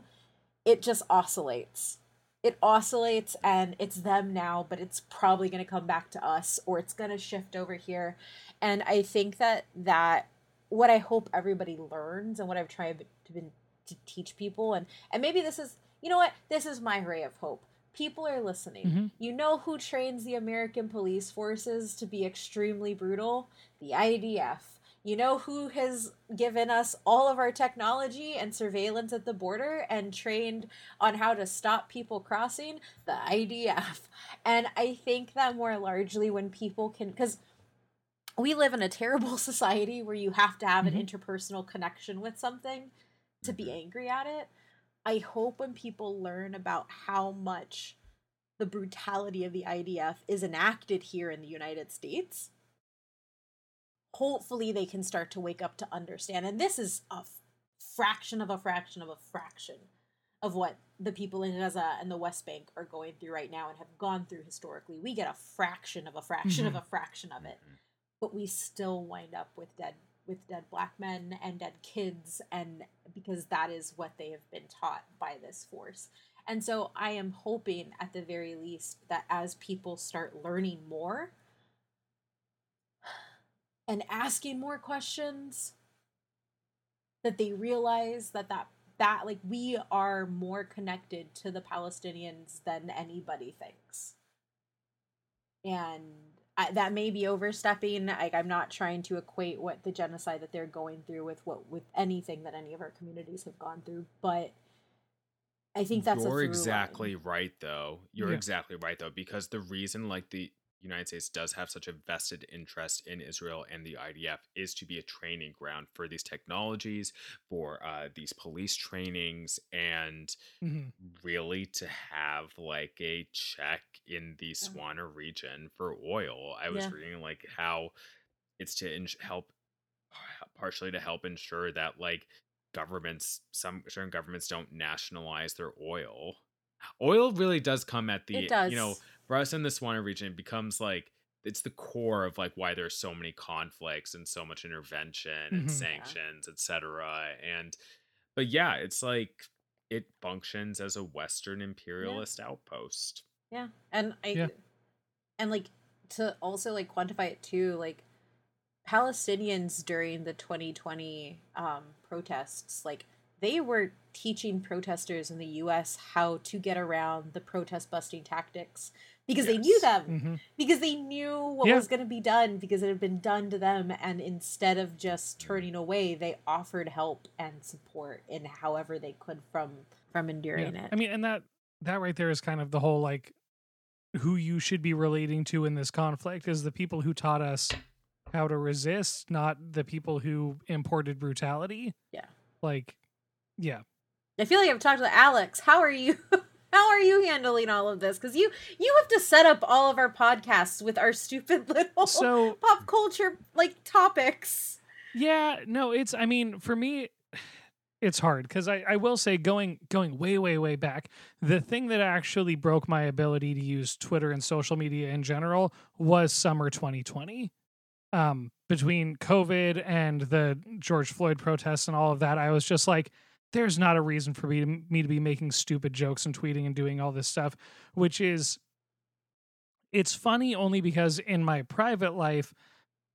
it just oscillates. It oscillates and it's them now but it's probably going to come back to us or it's going to shift over here and i think that that what i hope everybody learns and what i've tried to, been, to teach people and and maybe this is you know what this is my ray of hope people are listening Mm-hmm. you know who trains the american police forces to be extremely brutal the idf you know who has given us all of our technology and surveillance at the border and trained on how to stop people crossing? The IDF. And I think that more largely when people can, because we live in a terrible society where you have to have an Mhm. interpersonal connection with something to be mm-hmm. angry at it. I hope when people learn about how much the brutality of the IDF is enacted here in the United States, hopefully they can start to wake up to understand. And this is a f- fraction of a fraction of a fraction of what the people in Gaza and the West Bank are going through right now and have gone through historically. We get a fraction of a fraction of mm-hmm. a fraction of it, mm-hmm. But we still wind up with dead with dead black men and dead kids and because that is what they have been taught by this force. And so I am hoping at the very least that as people start learning more and asking more questions that they realize that that that like we are more connected to the Palestinians than anybody thinks. And I, that may be overstepping. Like I'm not trying to equate what the genocide that they're going through with what with anything that any of our communities have gone through, but I think that's a You're through exactly line. right, though. You're Yeah. exactly right, though, because the reason, like, the United States does have such a vested interest in Israel and the IDF is to be a training ground for these technologies, for uh, these police trainings, and Mhm. really to have like a check in the Swana region for oil. I was Yeah. reading like how it's to ins- help partially to help ensure that like governments some certain governments don't nationalize their oil. Oil really does come at the you know for us in the Swana region it becomes like it's the core of like why there's so many conflicts and so much intervention and Mhm. Yeah. sanctions, etc. And but yeah, it's like it functions as a Western imperialist outpost. Yeah. And I Yeah. and like to also like quantify it too, like Palestinians during the 2020 um protests, like they were teaching protesters in the US how to get around the protest busting tactics because they knew Yes. them Mhm. because they knew what Yeah. was going to be done because it had been done to them and instead of just turning away they offered help and support in however they could from from enduring Yeah. it I mean, and that that right there is kind of the whole like who you should be relating to in this conflict is the people who taught us how to resist, not the people who imported brutality. Yeah. Like, yeah. I feel like I've talked to Alex. How are you? How are you handling all of this? Because you you have to set up all of our podcasts with our stupid little So pop culture like topics. Yeah, no, it's I mean, for me it's hard because I, I will say going going way, way, way back, the thing that actually broke my ability to use Twitter and social media in general was summer 2020. Um, between COVID and the George Floyd protests and all of that, I was just like, there's not a reason for me to, me to be making stupid jokes and tweeting and doing all this stuff, which is it's funny only because in my private life,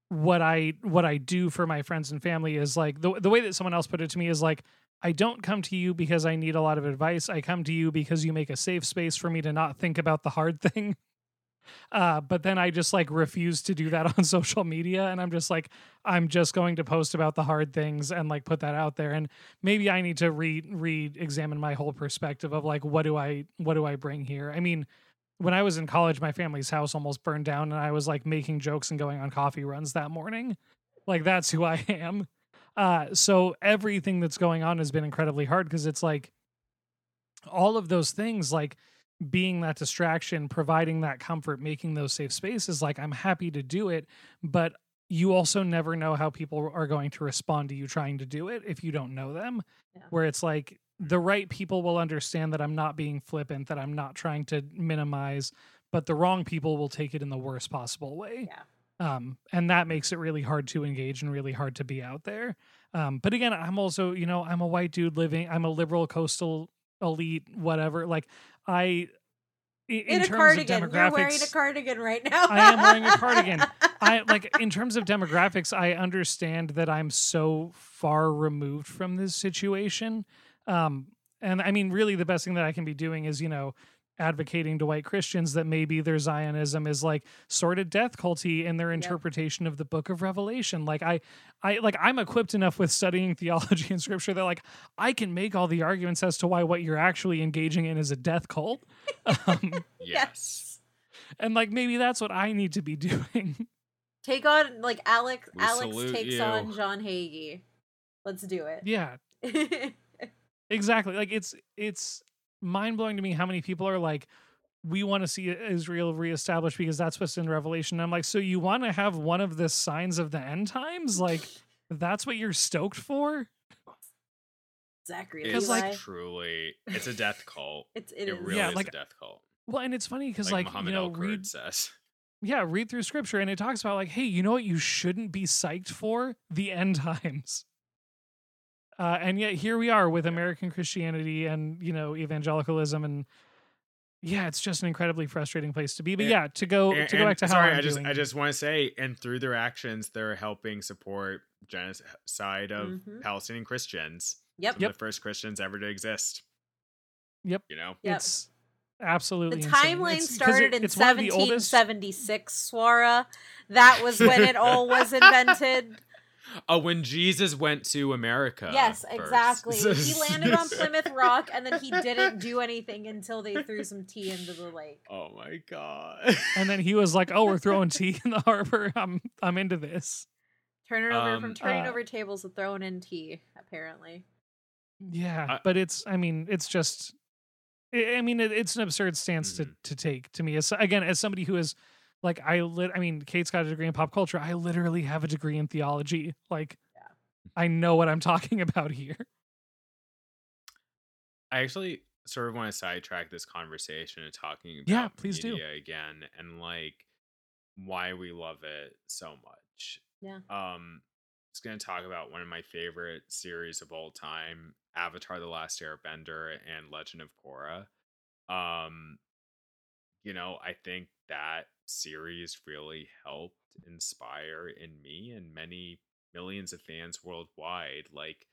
what I what I do for my friends and family is like the the way that someone else put it to me is like I don't come to you because I need a lot of advice. I come to you because you make a safe space for me to not think about the hard thing. Uh, but then I just like refuse to do that on social media, and I'm just like I'm just going to post about the hard things and like put that out there. And maybe I need to re re examine my whole perspective of like what do I what do I bring here? I mean, when I was in college, my family's house almost burned down, and I was like making jokes and going on coffee runs that morning. Like that's who I am. Uh, so everything that's going on has been incredibly hard because it's like all of those things, like being that distraction, providing that comfort, making those safe spaces. Like I'm happy to do it, but you also never know how people are going to respond to you trying to do it if you don't know them. Yeah. Where it's like the right people will understand that I'm not being flippant, that I'm not trying to minimize, but the wrong people will take it in the worst possible way. Yeah. Um, and that makes it really hard to engage and really hard to be out there. Um, but again, I'm also, you know, I'm a white dude living, I'm a liberal coastal elite, whatever. Like I, in, In, a terms cardigan. of You're wearing a cardigan right now. I am wearing a cardigan. I like in terms of demographics, I understand that I'm so far removed from this situation. Um, and I mean, really, the best thing that I can be doing is, you know, advocating to white Christians that maybe their Zionism is like sort of death culty in their interpretation of the book of Revelation. Like I I like I'm equipped enough with studying theology and scripture that like I can make all the arguments as to why what you're actually engaging in is a death cult. Um, Yes. and like maybe that's what I need to be doing. Take on like Alex. We Alex takes you. on John Hagee. Let's do it. yeah, exactly. Like it's it's mind blowing to me how many people are like, we want to see Israel reestablished because that's what's in Revelation. I'm like, so you want to have one of the signs of the end times? Like that's what you're stoked for? Zachary It's like- truly, it's a death cult. it's it It is. really Yeah, is like- a death cult. Well, and it's funny because Like, like, Muhammad you know Al Kurd read says. yeah read through scripture and it talks about like hey you know what you shouldn't be psyched for the end times. Uh, and yet here we are with American Christianity and you know evangelicalism and yeah, it's just an incredibly frustrating place to be. But And- yeah, to go And- to go back to how sorry, I'm I just doing. I just want to say, and through their actions, they're helping support genocide of Mhm. Palestinian Christians. Yep. Some of the first Christians ever to exist. Yep. You know. Yep. It's absolutely The timeline It's- started it- in it's one of the oldest- 1776, Swara. That was when it all was invented. Oh, when Jesus went to America. yes, first. exactly. He landed on Plymouth Rock and then he didn't do anything until they threw some tea into the lake. Oh my god. And then he was like, "Oh, we're throwing tea in the harbor. I'm I'm into this." Turn it over Um, from turning uh, over tables to throwing in tea, apparently. Yeah, I- but it's I mean, it's just I I mean, it, it's an absurd stance Mhm. to to take to me. As again, as somebody who is like I lit I mean, Kate's got a degree in pop culture. I literally have a degree in theology. Like Yeah. I know what I'm talking about here. I actually sort of want to sidetrack this conversation and talking about Yeah, please do. media again and like why we love it so much. Yeah. Um I was gonna talk about one of my favorite series of all time, Avatar The Last Airbender and Legend of Korra. Um you know, I think that series really helped inspire in me and many millions of fans worldwide like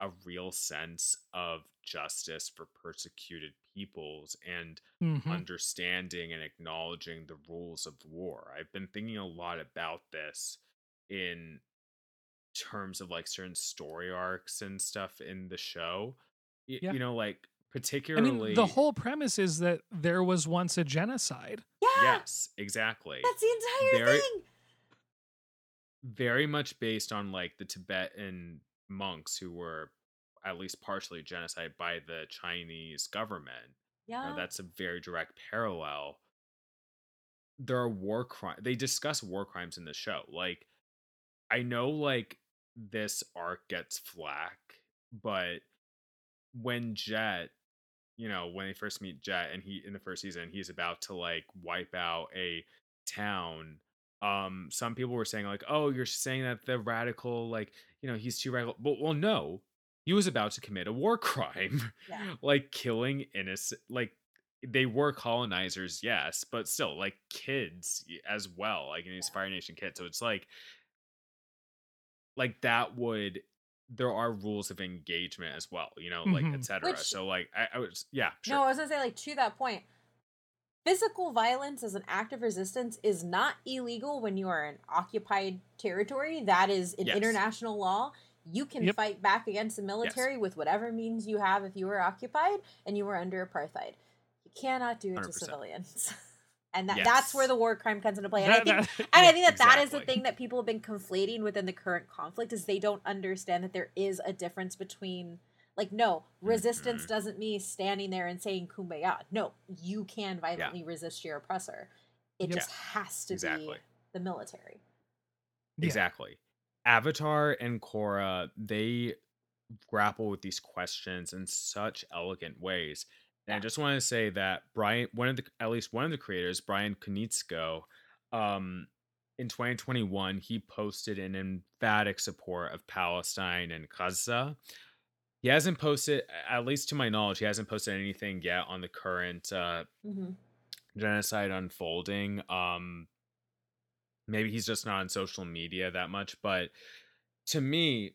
a real sense of justice for persecuted peoples and Mhm. understanding and acknowledging the rules of war. I've been thinking a lot about this in terms of like certain story arcs and stuff in the show. Y- Yeah. You know, like I particularly mean, the whole premise is that there was once a genocide. Yes, exactly. that's the entire Very- thing. very much based on like the Tibetan monks who were at least partially genocide by the Chinese government. You know, Yeah. that's a very direct parallel. There are war crimes. They discuss war crimes in the show. Like, I know like this arc gets flack, but when Jet, you know, when they first meet Jet and he in the first season, he's about to like wipe out a town. Um, some people were saying like, "Oh, you're saying that the radical, like, you know, he's too radical." But well, no, he was about to commit a war crime, Yeah. like killing innocent, like they were colonizers, yes, but still like kids as well, like in these Yeah. Fire Nation kids. So it's like, like that would. There are rules of engagement as well, you know, like Mhm. etc. So like, I, I was, yeah, sure. No, I was gonna say like to that point. Physical violence as an act of resistance is not illegal when you are in occupied territory. That is in Yes. international law. You can Yep. fight back against the military with whatever means you have if you were occupied and you were under apartheid. You cannot do it to 100%. civilians. and that, that's where the war crime comes into play. And I think that- and I think that that is the thing that people have been conflating within the current conflict is they don't understand that there is a difference between like no resistance Mhm. doesn't mean standing there and saying kumbaya. No, you can violently resist your oppressor. It Yep. just has to Exactly. be the military. Yeah. Exactly. Avatar and Korra, they grapple with these questions in such elegant ways. And I just want to say that Brian, one of the at least one of the creators, Brian Konietzko, um, in 2021, he posted an emphatic support of Palestine and Gaza. He hasn't posted, at least to my knowledge, he hasn't posted anything yet on the current uh, hmm genocide unfolding. Um, maybe he's just not on social media that much, but to me,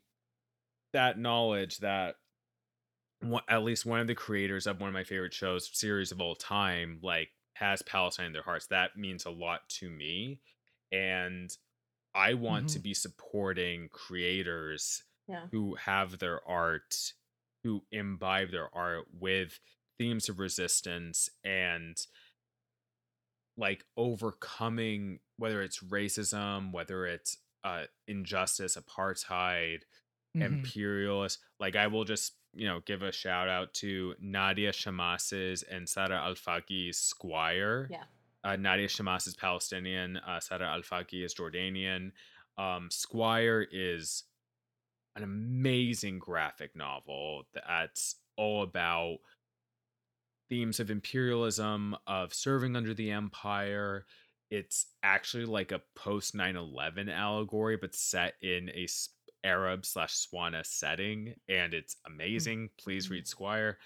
that knowledge that one, at least one of the creators of one of my favorite shows series of all time like has palestine in their hearts that means a lot to me and i want to Mhm. be supporting creators Yeah. who have their art who imbibe their art with themes of resistance and like overcoming whether it's racism whether it's uh injustice apartheid Mhm. imperialist. Like I will just, you know, give a shout out to Nadia Shammas's and Sara Alfageeh's Squire. Yeah. Uh, Nadia Shammas is Palestinian. Uh, Sara Alfageeh is Jordanian. Um, Squire is an amazing graphic novel that's all about themes of imperialism, of serving under the empire. It's actually like a post 9 11 allegory, but set in a Arab slash Swana setting, and it's amazing. Please read Squire.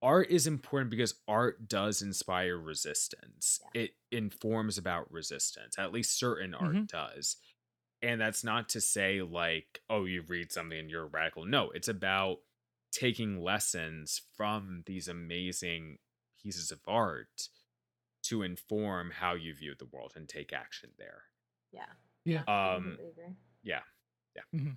Art is important because art does inspire resistance. It informs about resistance. At least certain art Mhm. does. And that's not to say like, oh, you read something and you're radical. No, it's about taking lessons from these amazing pieces of art to inform how you view the world and take action there. Yeah. Yeah. I Um, completely agree. yeah. Yeah. Mhm.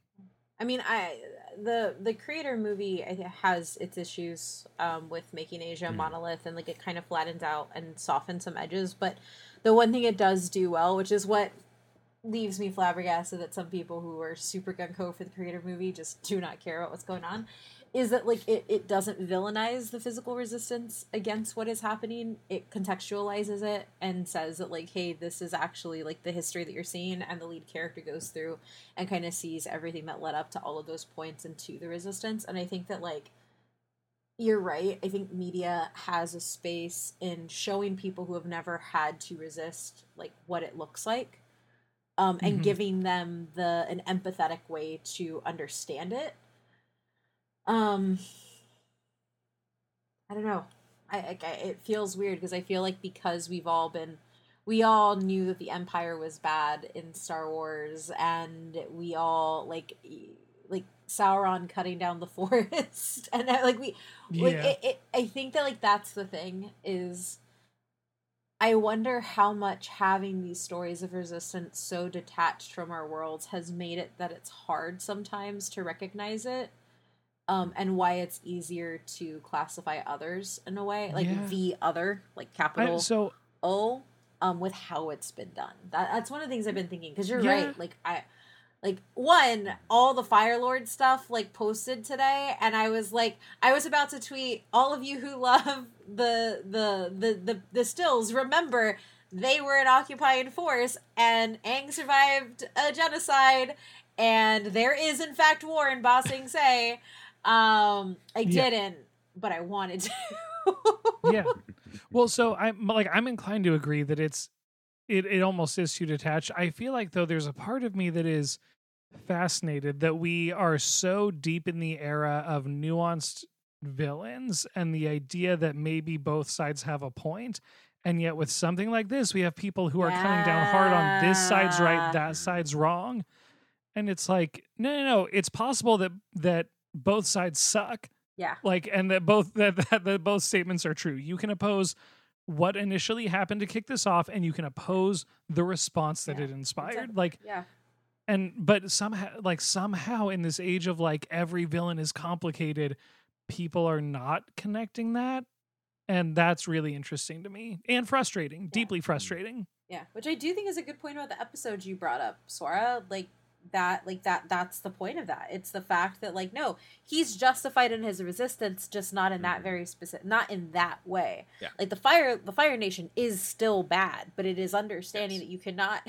I mean, I the the creator movie has its issues um, with making Asia a Mhm. monolith and like it kind of flattens out and softens some edges. But the one thing it does do well, which is what leaves me flabbergasted that some people who are super gung ho for the creator movie just do not care about what's going on, is that like it, it doesn't villainize the physical resistance against what is happening. It contextualizes it and says that like, hey, this is actually like the history that you're seeing, and the lead character goes through and kind of sees everything that led up to all of those points and to the resistance. And I think that like you're right. I think media has a space in showing people who have never had to resist like what it looks like. Um, and Mhm. giving them the an empathetic way to understand it. Um I don't know. I, I it feels weird because I feel like because we've all been we all knew that the empire was bad in Star Wars and we all like like Sauron cutting down the forest and uh, like we like Yeah. it, it, I think that like that's the thing is I wonder how much having these stories of resistance so detached from our worlds has made it that it's hard sometimes to recognize it um, and why it's easier to classify others in a way like Yeah. the other like I, capital so O um with how it's been done. That that's one of the things I've been thinking because you're Yeah. right. Like I like one all the Fire Lord stuff like posted today and I was like I was about to tweet all of you who love the the the the, the stills remember they were an occupying force and Aang survived a genocide and there is in fact war in Ba Sing Se. Um I Yeah. didn't but I wanted to. yeah. Well, so I'm like I'm inclined to agree that it's it it almost is too detached. I feel like though there's a part of me that is fascinated that we are so deep in the era of nuanced villains and the idea that maybe both sides have a point and yet with something like this we have people who are coming down hard on this side's right that side's wrong and it's like no no no it's possible that that both sides suck yeah. like and that both that, that that both statements are true you can oppose what initially happened to kick this off and you can oppose the response that Yeah, it inspired exactly. like Yeah. and but somehow like somehow in this age of like every villain is complicated people are not connecting that and that's really interesting to me and frustrating deeply mm-hmm. frustrating Yeah, which I do think is a good point about the episode you brought up, Swara. Like that, like that. That's the point of that. It's the fact that, like, no, he's justified in his resistance, just not in that Mhm. very specific, not in that way. Yeah. Like the fire, the Fire Nation is still bad, but it is understanding Yes. that you cannot,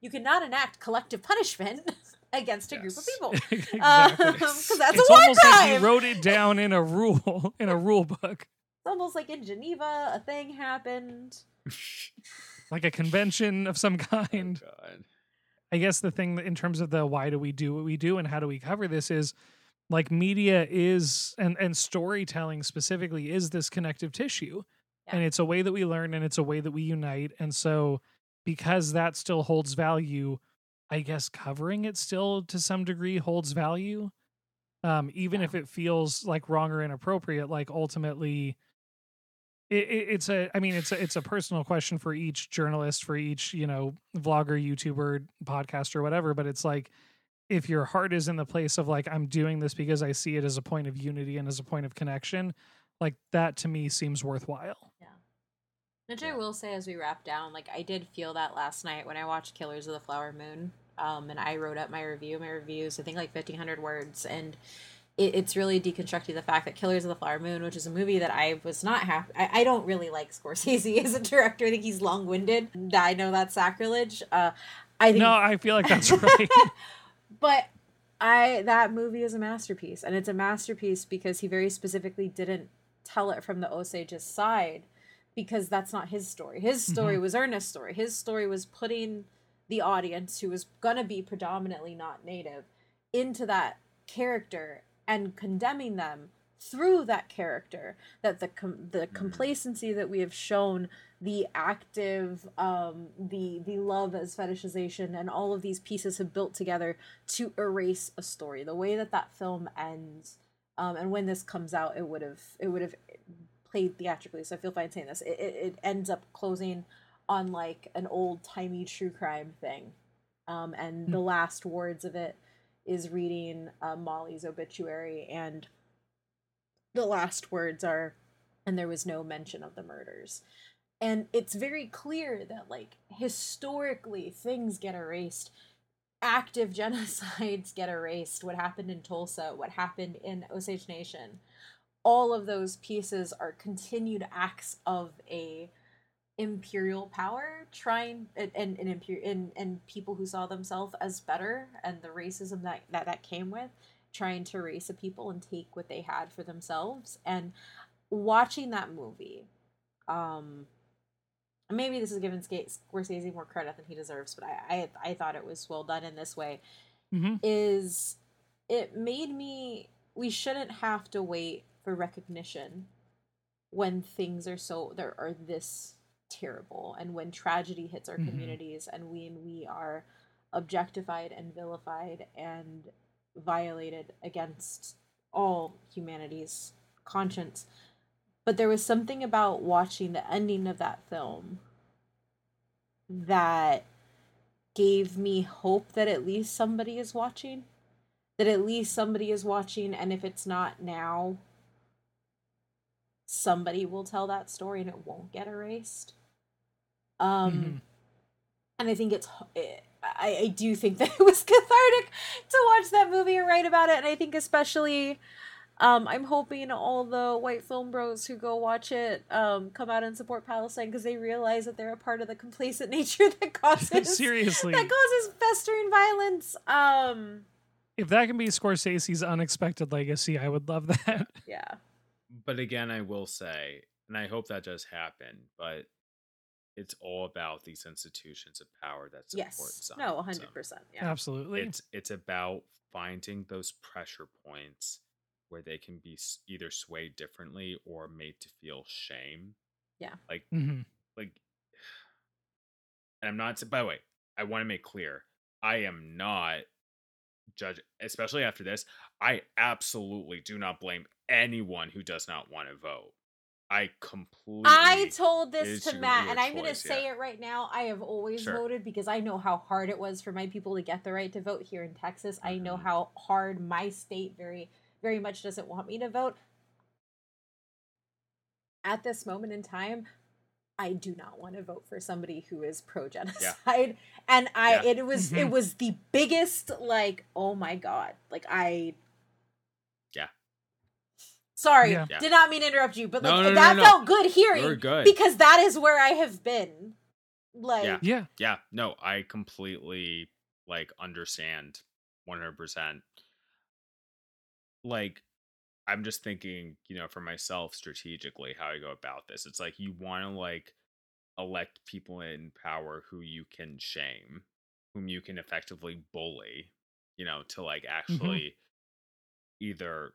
you cannot enact collective punishment against a group of Yes. people. exactly. Because that's it's a war almost like crime. he wrote it down in a rule in a rule book, It's almost like in Geneva, a thing happened. like a convention of some Oh, kind. God. I guess the thing that in terms of the why do we do what we do and how do we cover this is like media is and and storytelling specifically is this connective tissue. And it's a way that we learn and it's a way that we unite. And so because that still holds value i guess covering it still to some degree holds value. Um even Yeah. if it feels like wrong or inappropriate like ultimately it, it, it's a i mean it's a it's a personal question for each journalist for each you know vlogger youtuber podcaster whatever but it's like if your heart is in the place of like i'm doing this because i see it as a point of unity and as a point of connection like that to me seems worthwhile yeah Which Yeah. I will say as we wrap down, like I did feel that last night when I watched Killers of the Flower Moon. Um, and I wrote up my review. My reviews I think like fifteen hundred words, and it, it's really deconstructing the fact that Killers of the Flower Moon, which is a movie that I was not happy. I, I don't really like Scorsese as a director. I think he's long winded. I know that's sacrilege. Uh, I think no i feel like that's right but I that movie is a masterpiece, and it's a masterpiece because he very specifically didn't tell it from the Osage's side, because that's not his story. His story was Ernest's story. His story was putting the audience, who was gonna be predominantly not native, into that character and condemning them through that character. That the com- the complacency that we have shown the active um the the love as fetishization and all of these pieces have built together to erase a story the way that that film ends um and when this comes out it would have it would have played theatrically so i feel fine saying this it, it, it ends up closing on like an old timey true crime thing um and Hmm. the last words of it is reading uh, molly's obituary and the last words are and there was no mention of the murders. And it's very clear that like historically things get erased. Active genocides get erased. What happened in tulsa what happened in osage nation all of those pieces are continued acts of a imperial power trying and and and, imper- and, and people who saw themselves as better and the racism that, that that came with trying to erase a people and take what they had for themselves and watching that movie um maybe this is giving Scorsese more credit than he deserves, but I, I I thought it was well done in this way. hmm Is it made me? We shouldn't have to wait for recognition when things are so there are this terrible, and when tragedy hits our Mhm. communities, and when we are objectified and vilified and violated against all humanity's conscience. But there was something about watching the ending of that film that gave me hope that at least somebody is watching that at least somebody is watching and if it's not now somebody will tell that story and it won't get erased um Mhm. and i think it's it, I, I do think that it was cathartic to watch that movie and write about it and i think especially um, I'm hoping all the white film bros who go watch it um, come out and support Palestine because they realize that they're a part of the complacent nature that causes seriously that causes festering violence. Um, if that can be scorsese's unexpected legacy i would love that yeah, But again, I will say, and I hope that does happen, but it's all about these institutions of power that support yes, Zionism. no, hundred percent, yeah, absolutely It's it's about finding those pressure points where they can be either swayed differently or made to feel shame. Yeah. Like hmm like and I'm not by the way, I want to make clear, I am not judge especially after this, I absolutely do not blame anyone who does not want to vote. I completely I told this to Matt, and I'm going to say yeah. it right now. I have always Sure. voted because I know how hard it was for my people to get the right to vote here in Texas. I know Mhm. how hard my state very, very much doesn't want me to vote. At this moment in time, I do not want to vote for somebody who is pro genocide. And I Yeah. it was it Mhm. was the biggest like, oh my god. Like I Yeah. Sorry, Yeah. Yeah. did not mean to interrupt you, but like No, no, no, that no. felt good hearing You're good. because that is where I have been. Like Yeah. yeah yeah, no, I completely like understand 100%. Like, I'm just thinking, you know, for myself strategically, how I go about this. It's like you want to like elect people in power who you can shame, whom you can effectively bully, you know, to like hmm actually either,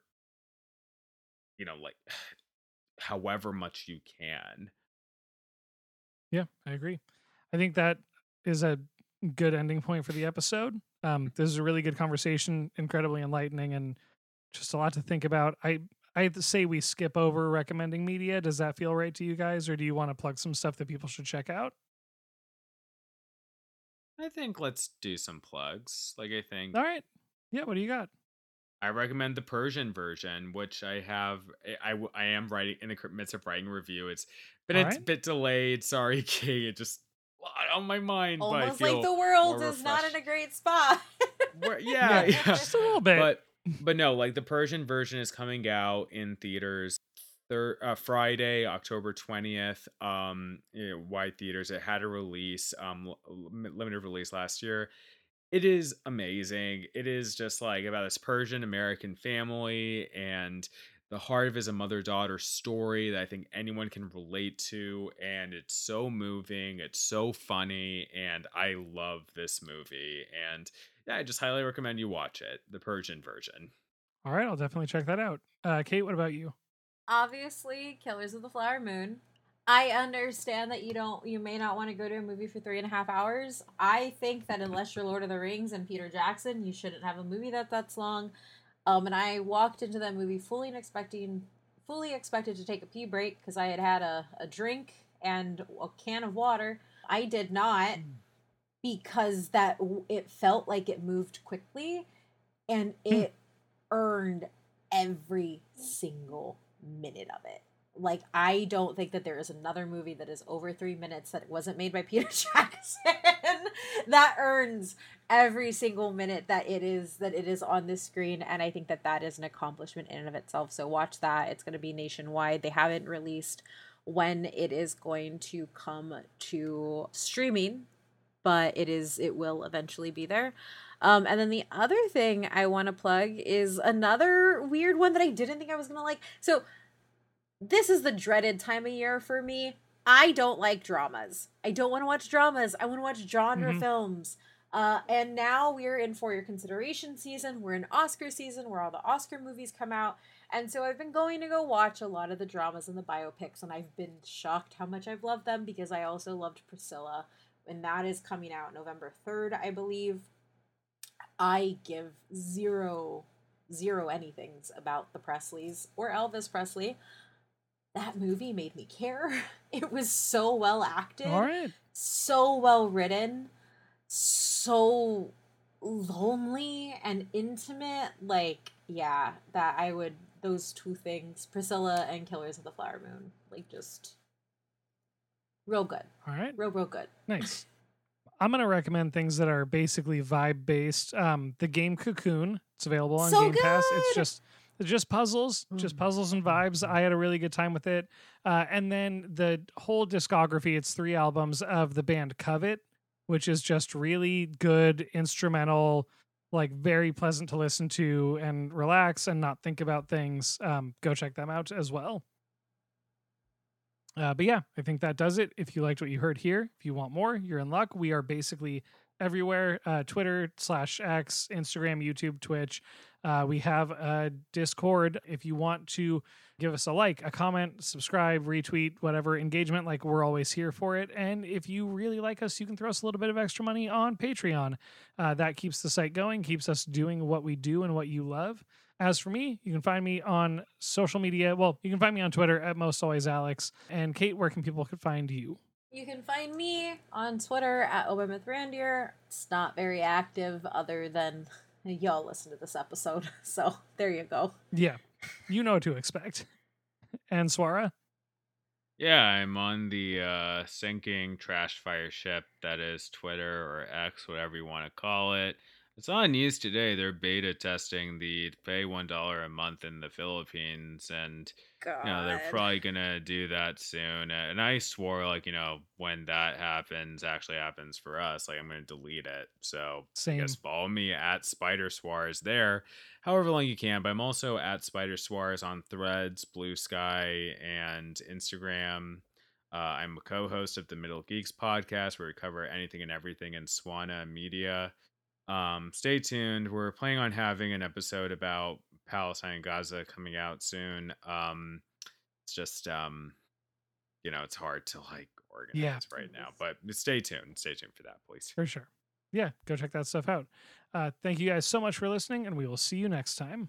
you know, like however much you can. Yeah, I agree. I think that is a good ending point for the episode. Um, this is a really good conversation, incredibly enlightening, and just a lot to think about. I I say we skip over recommending media. Does that feel right to you guys, or do you want to plug some stuff that people should check out? I think let's do some plugs. Like I think All right. Yeah. What do you got? I recommend the Persian version, which I have. I I w- I am writing in the midst of writing a review. It's been All a t- right. bit delayed. Sorry, Kate. It just a lot on my mind, but I Almost like the world more is not in a great spot. Yeah, Yeah, yeah. Just a little bit. But but no, like the Persian version is coming out in theaters. Thir- uh, Friday, October twentieth. Um, you know, wide theaters. It had a release, um, l- limited release last year. It is amazing. It is just like about this Persian American family and the heart of it is a mother daughter story that I think anyone can relate to. And it's so moving. It's so funny. And I love this movie. And yeah, I just highly recommend you watch it, the Persian version. All right, I'll definitely check that out. Uh, Kate, what about you? Obviously, Killers of the Flower Moon. I understand that you don't, you may not want to go to a movie for three and a half hours. I think that unless you're Lord of the Rings and Peter Jackson, you shouldn't have a movie that that's long. Um, and I walked into that movie fully expecting, fully expected to take a pee break because I had had a, a drink and a can of water. I did not because that it felt like it moved quickly and it earned every single minute of it. Like I don't think that there is another movie that is over 3 minutes that wasn't made by Peter Jackson that earns every single minute that it is that it is on this screen and I think that that is an accomplishment in and of itself. So watch that. It's going to be nationwide. They haven't released when it is going to come to streaming but it is it will eventually be there. Um, and then the other thing I want to plug is another weird one that I didn't think I was gonna like. So this is the dreaded time of year for me. I don't like dramas. I don't want to watch dramas. I want to watch genre Mhm. films. Uh, and now we're in for your consideration season. We're in Oscar season where all the Oscar movies come out. And so I've been going to go watch a lot of the dramas and the biopics, and I've been shocked how much I've loved them because I also loved Priscilla, and that is coming out November 3rd, I believe. I give zero, zero anythings about the Presleys or Elvis Presley. That movie made me care. It was so well acted All right. so well written, so lonely and intimate. Like, yeah, that I would those two things, Priscilla and Killers of the Flower Moon, like just real good, All right. real real good. Nice. I'm gonna recommend things that are basically vibe based. Um, the game Cocoon. It's available on So Game Pass. It's just just puzzles, just Mm. puzzles and vibes. I had a really good time with it. Uh, and then the whole discography. It's three albums of the band Covet, which is just really good instrumental, like very pleasant to listen to and relax and not think about things. Um, go check them out as well. Uh, but yeah, I think that does it. If you liked what you heard here, if you want more, you're in luck. We are basically everywhere uh, Twitter slash X, Instagram, YouTube, Twitch. Uh, we have a Discord. If you want to give us a like, a comment, subscribe, retweet, whatever engagement, like we're always here for it. And if you really like us, you can throw us a little bit of extra money on Patreon. Uh, that keeps the site going, keeps us doing what we do and what you love. As for me, you can find me on social media. Well, you can find me on Twitter at most always Alex. And Kate, where can people find you? You can find me on Twitter at Obamithrandier. It's not very active, other than y'all listen to this episode. So there you go. Yeah, you know what to expect. And Swara, Yeah, I'm on the uh, sinking trash fire ship that is Twitter or X, whatever you want to call it. It's on news today. They're beta testing the pay one dollar a month in the Philippines, and God. you know they're probably gonna do that soon. And I swore, like you know, when that happens, actually happens for us, like I'm gonna delete it. So I Same. guess follow me at Spider Swars there, however long you can. But I'm also at Spider Swars on Threads, Bluesky, and Instagram. Uh, I'm a co-host of the Middle Geeks podcast, where we cover anything and everything in SWANA media. Um, stay tuned. We're planning on having an episode about Palestine and Gaza coming out soon. Um, it's just um, you know, it's hard to like organize right now, but stay tuned. Stay tuned for that, please. For sure. Yeah, go check that stuff out. Uh, thank you guys so much for listening, and we will see you next time.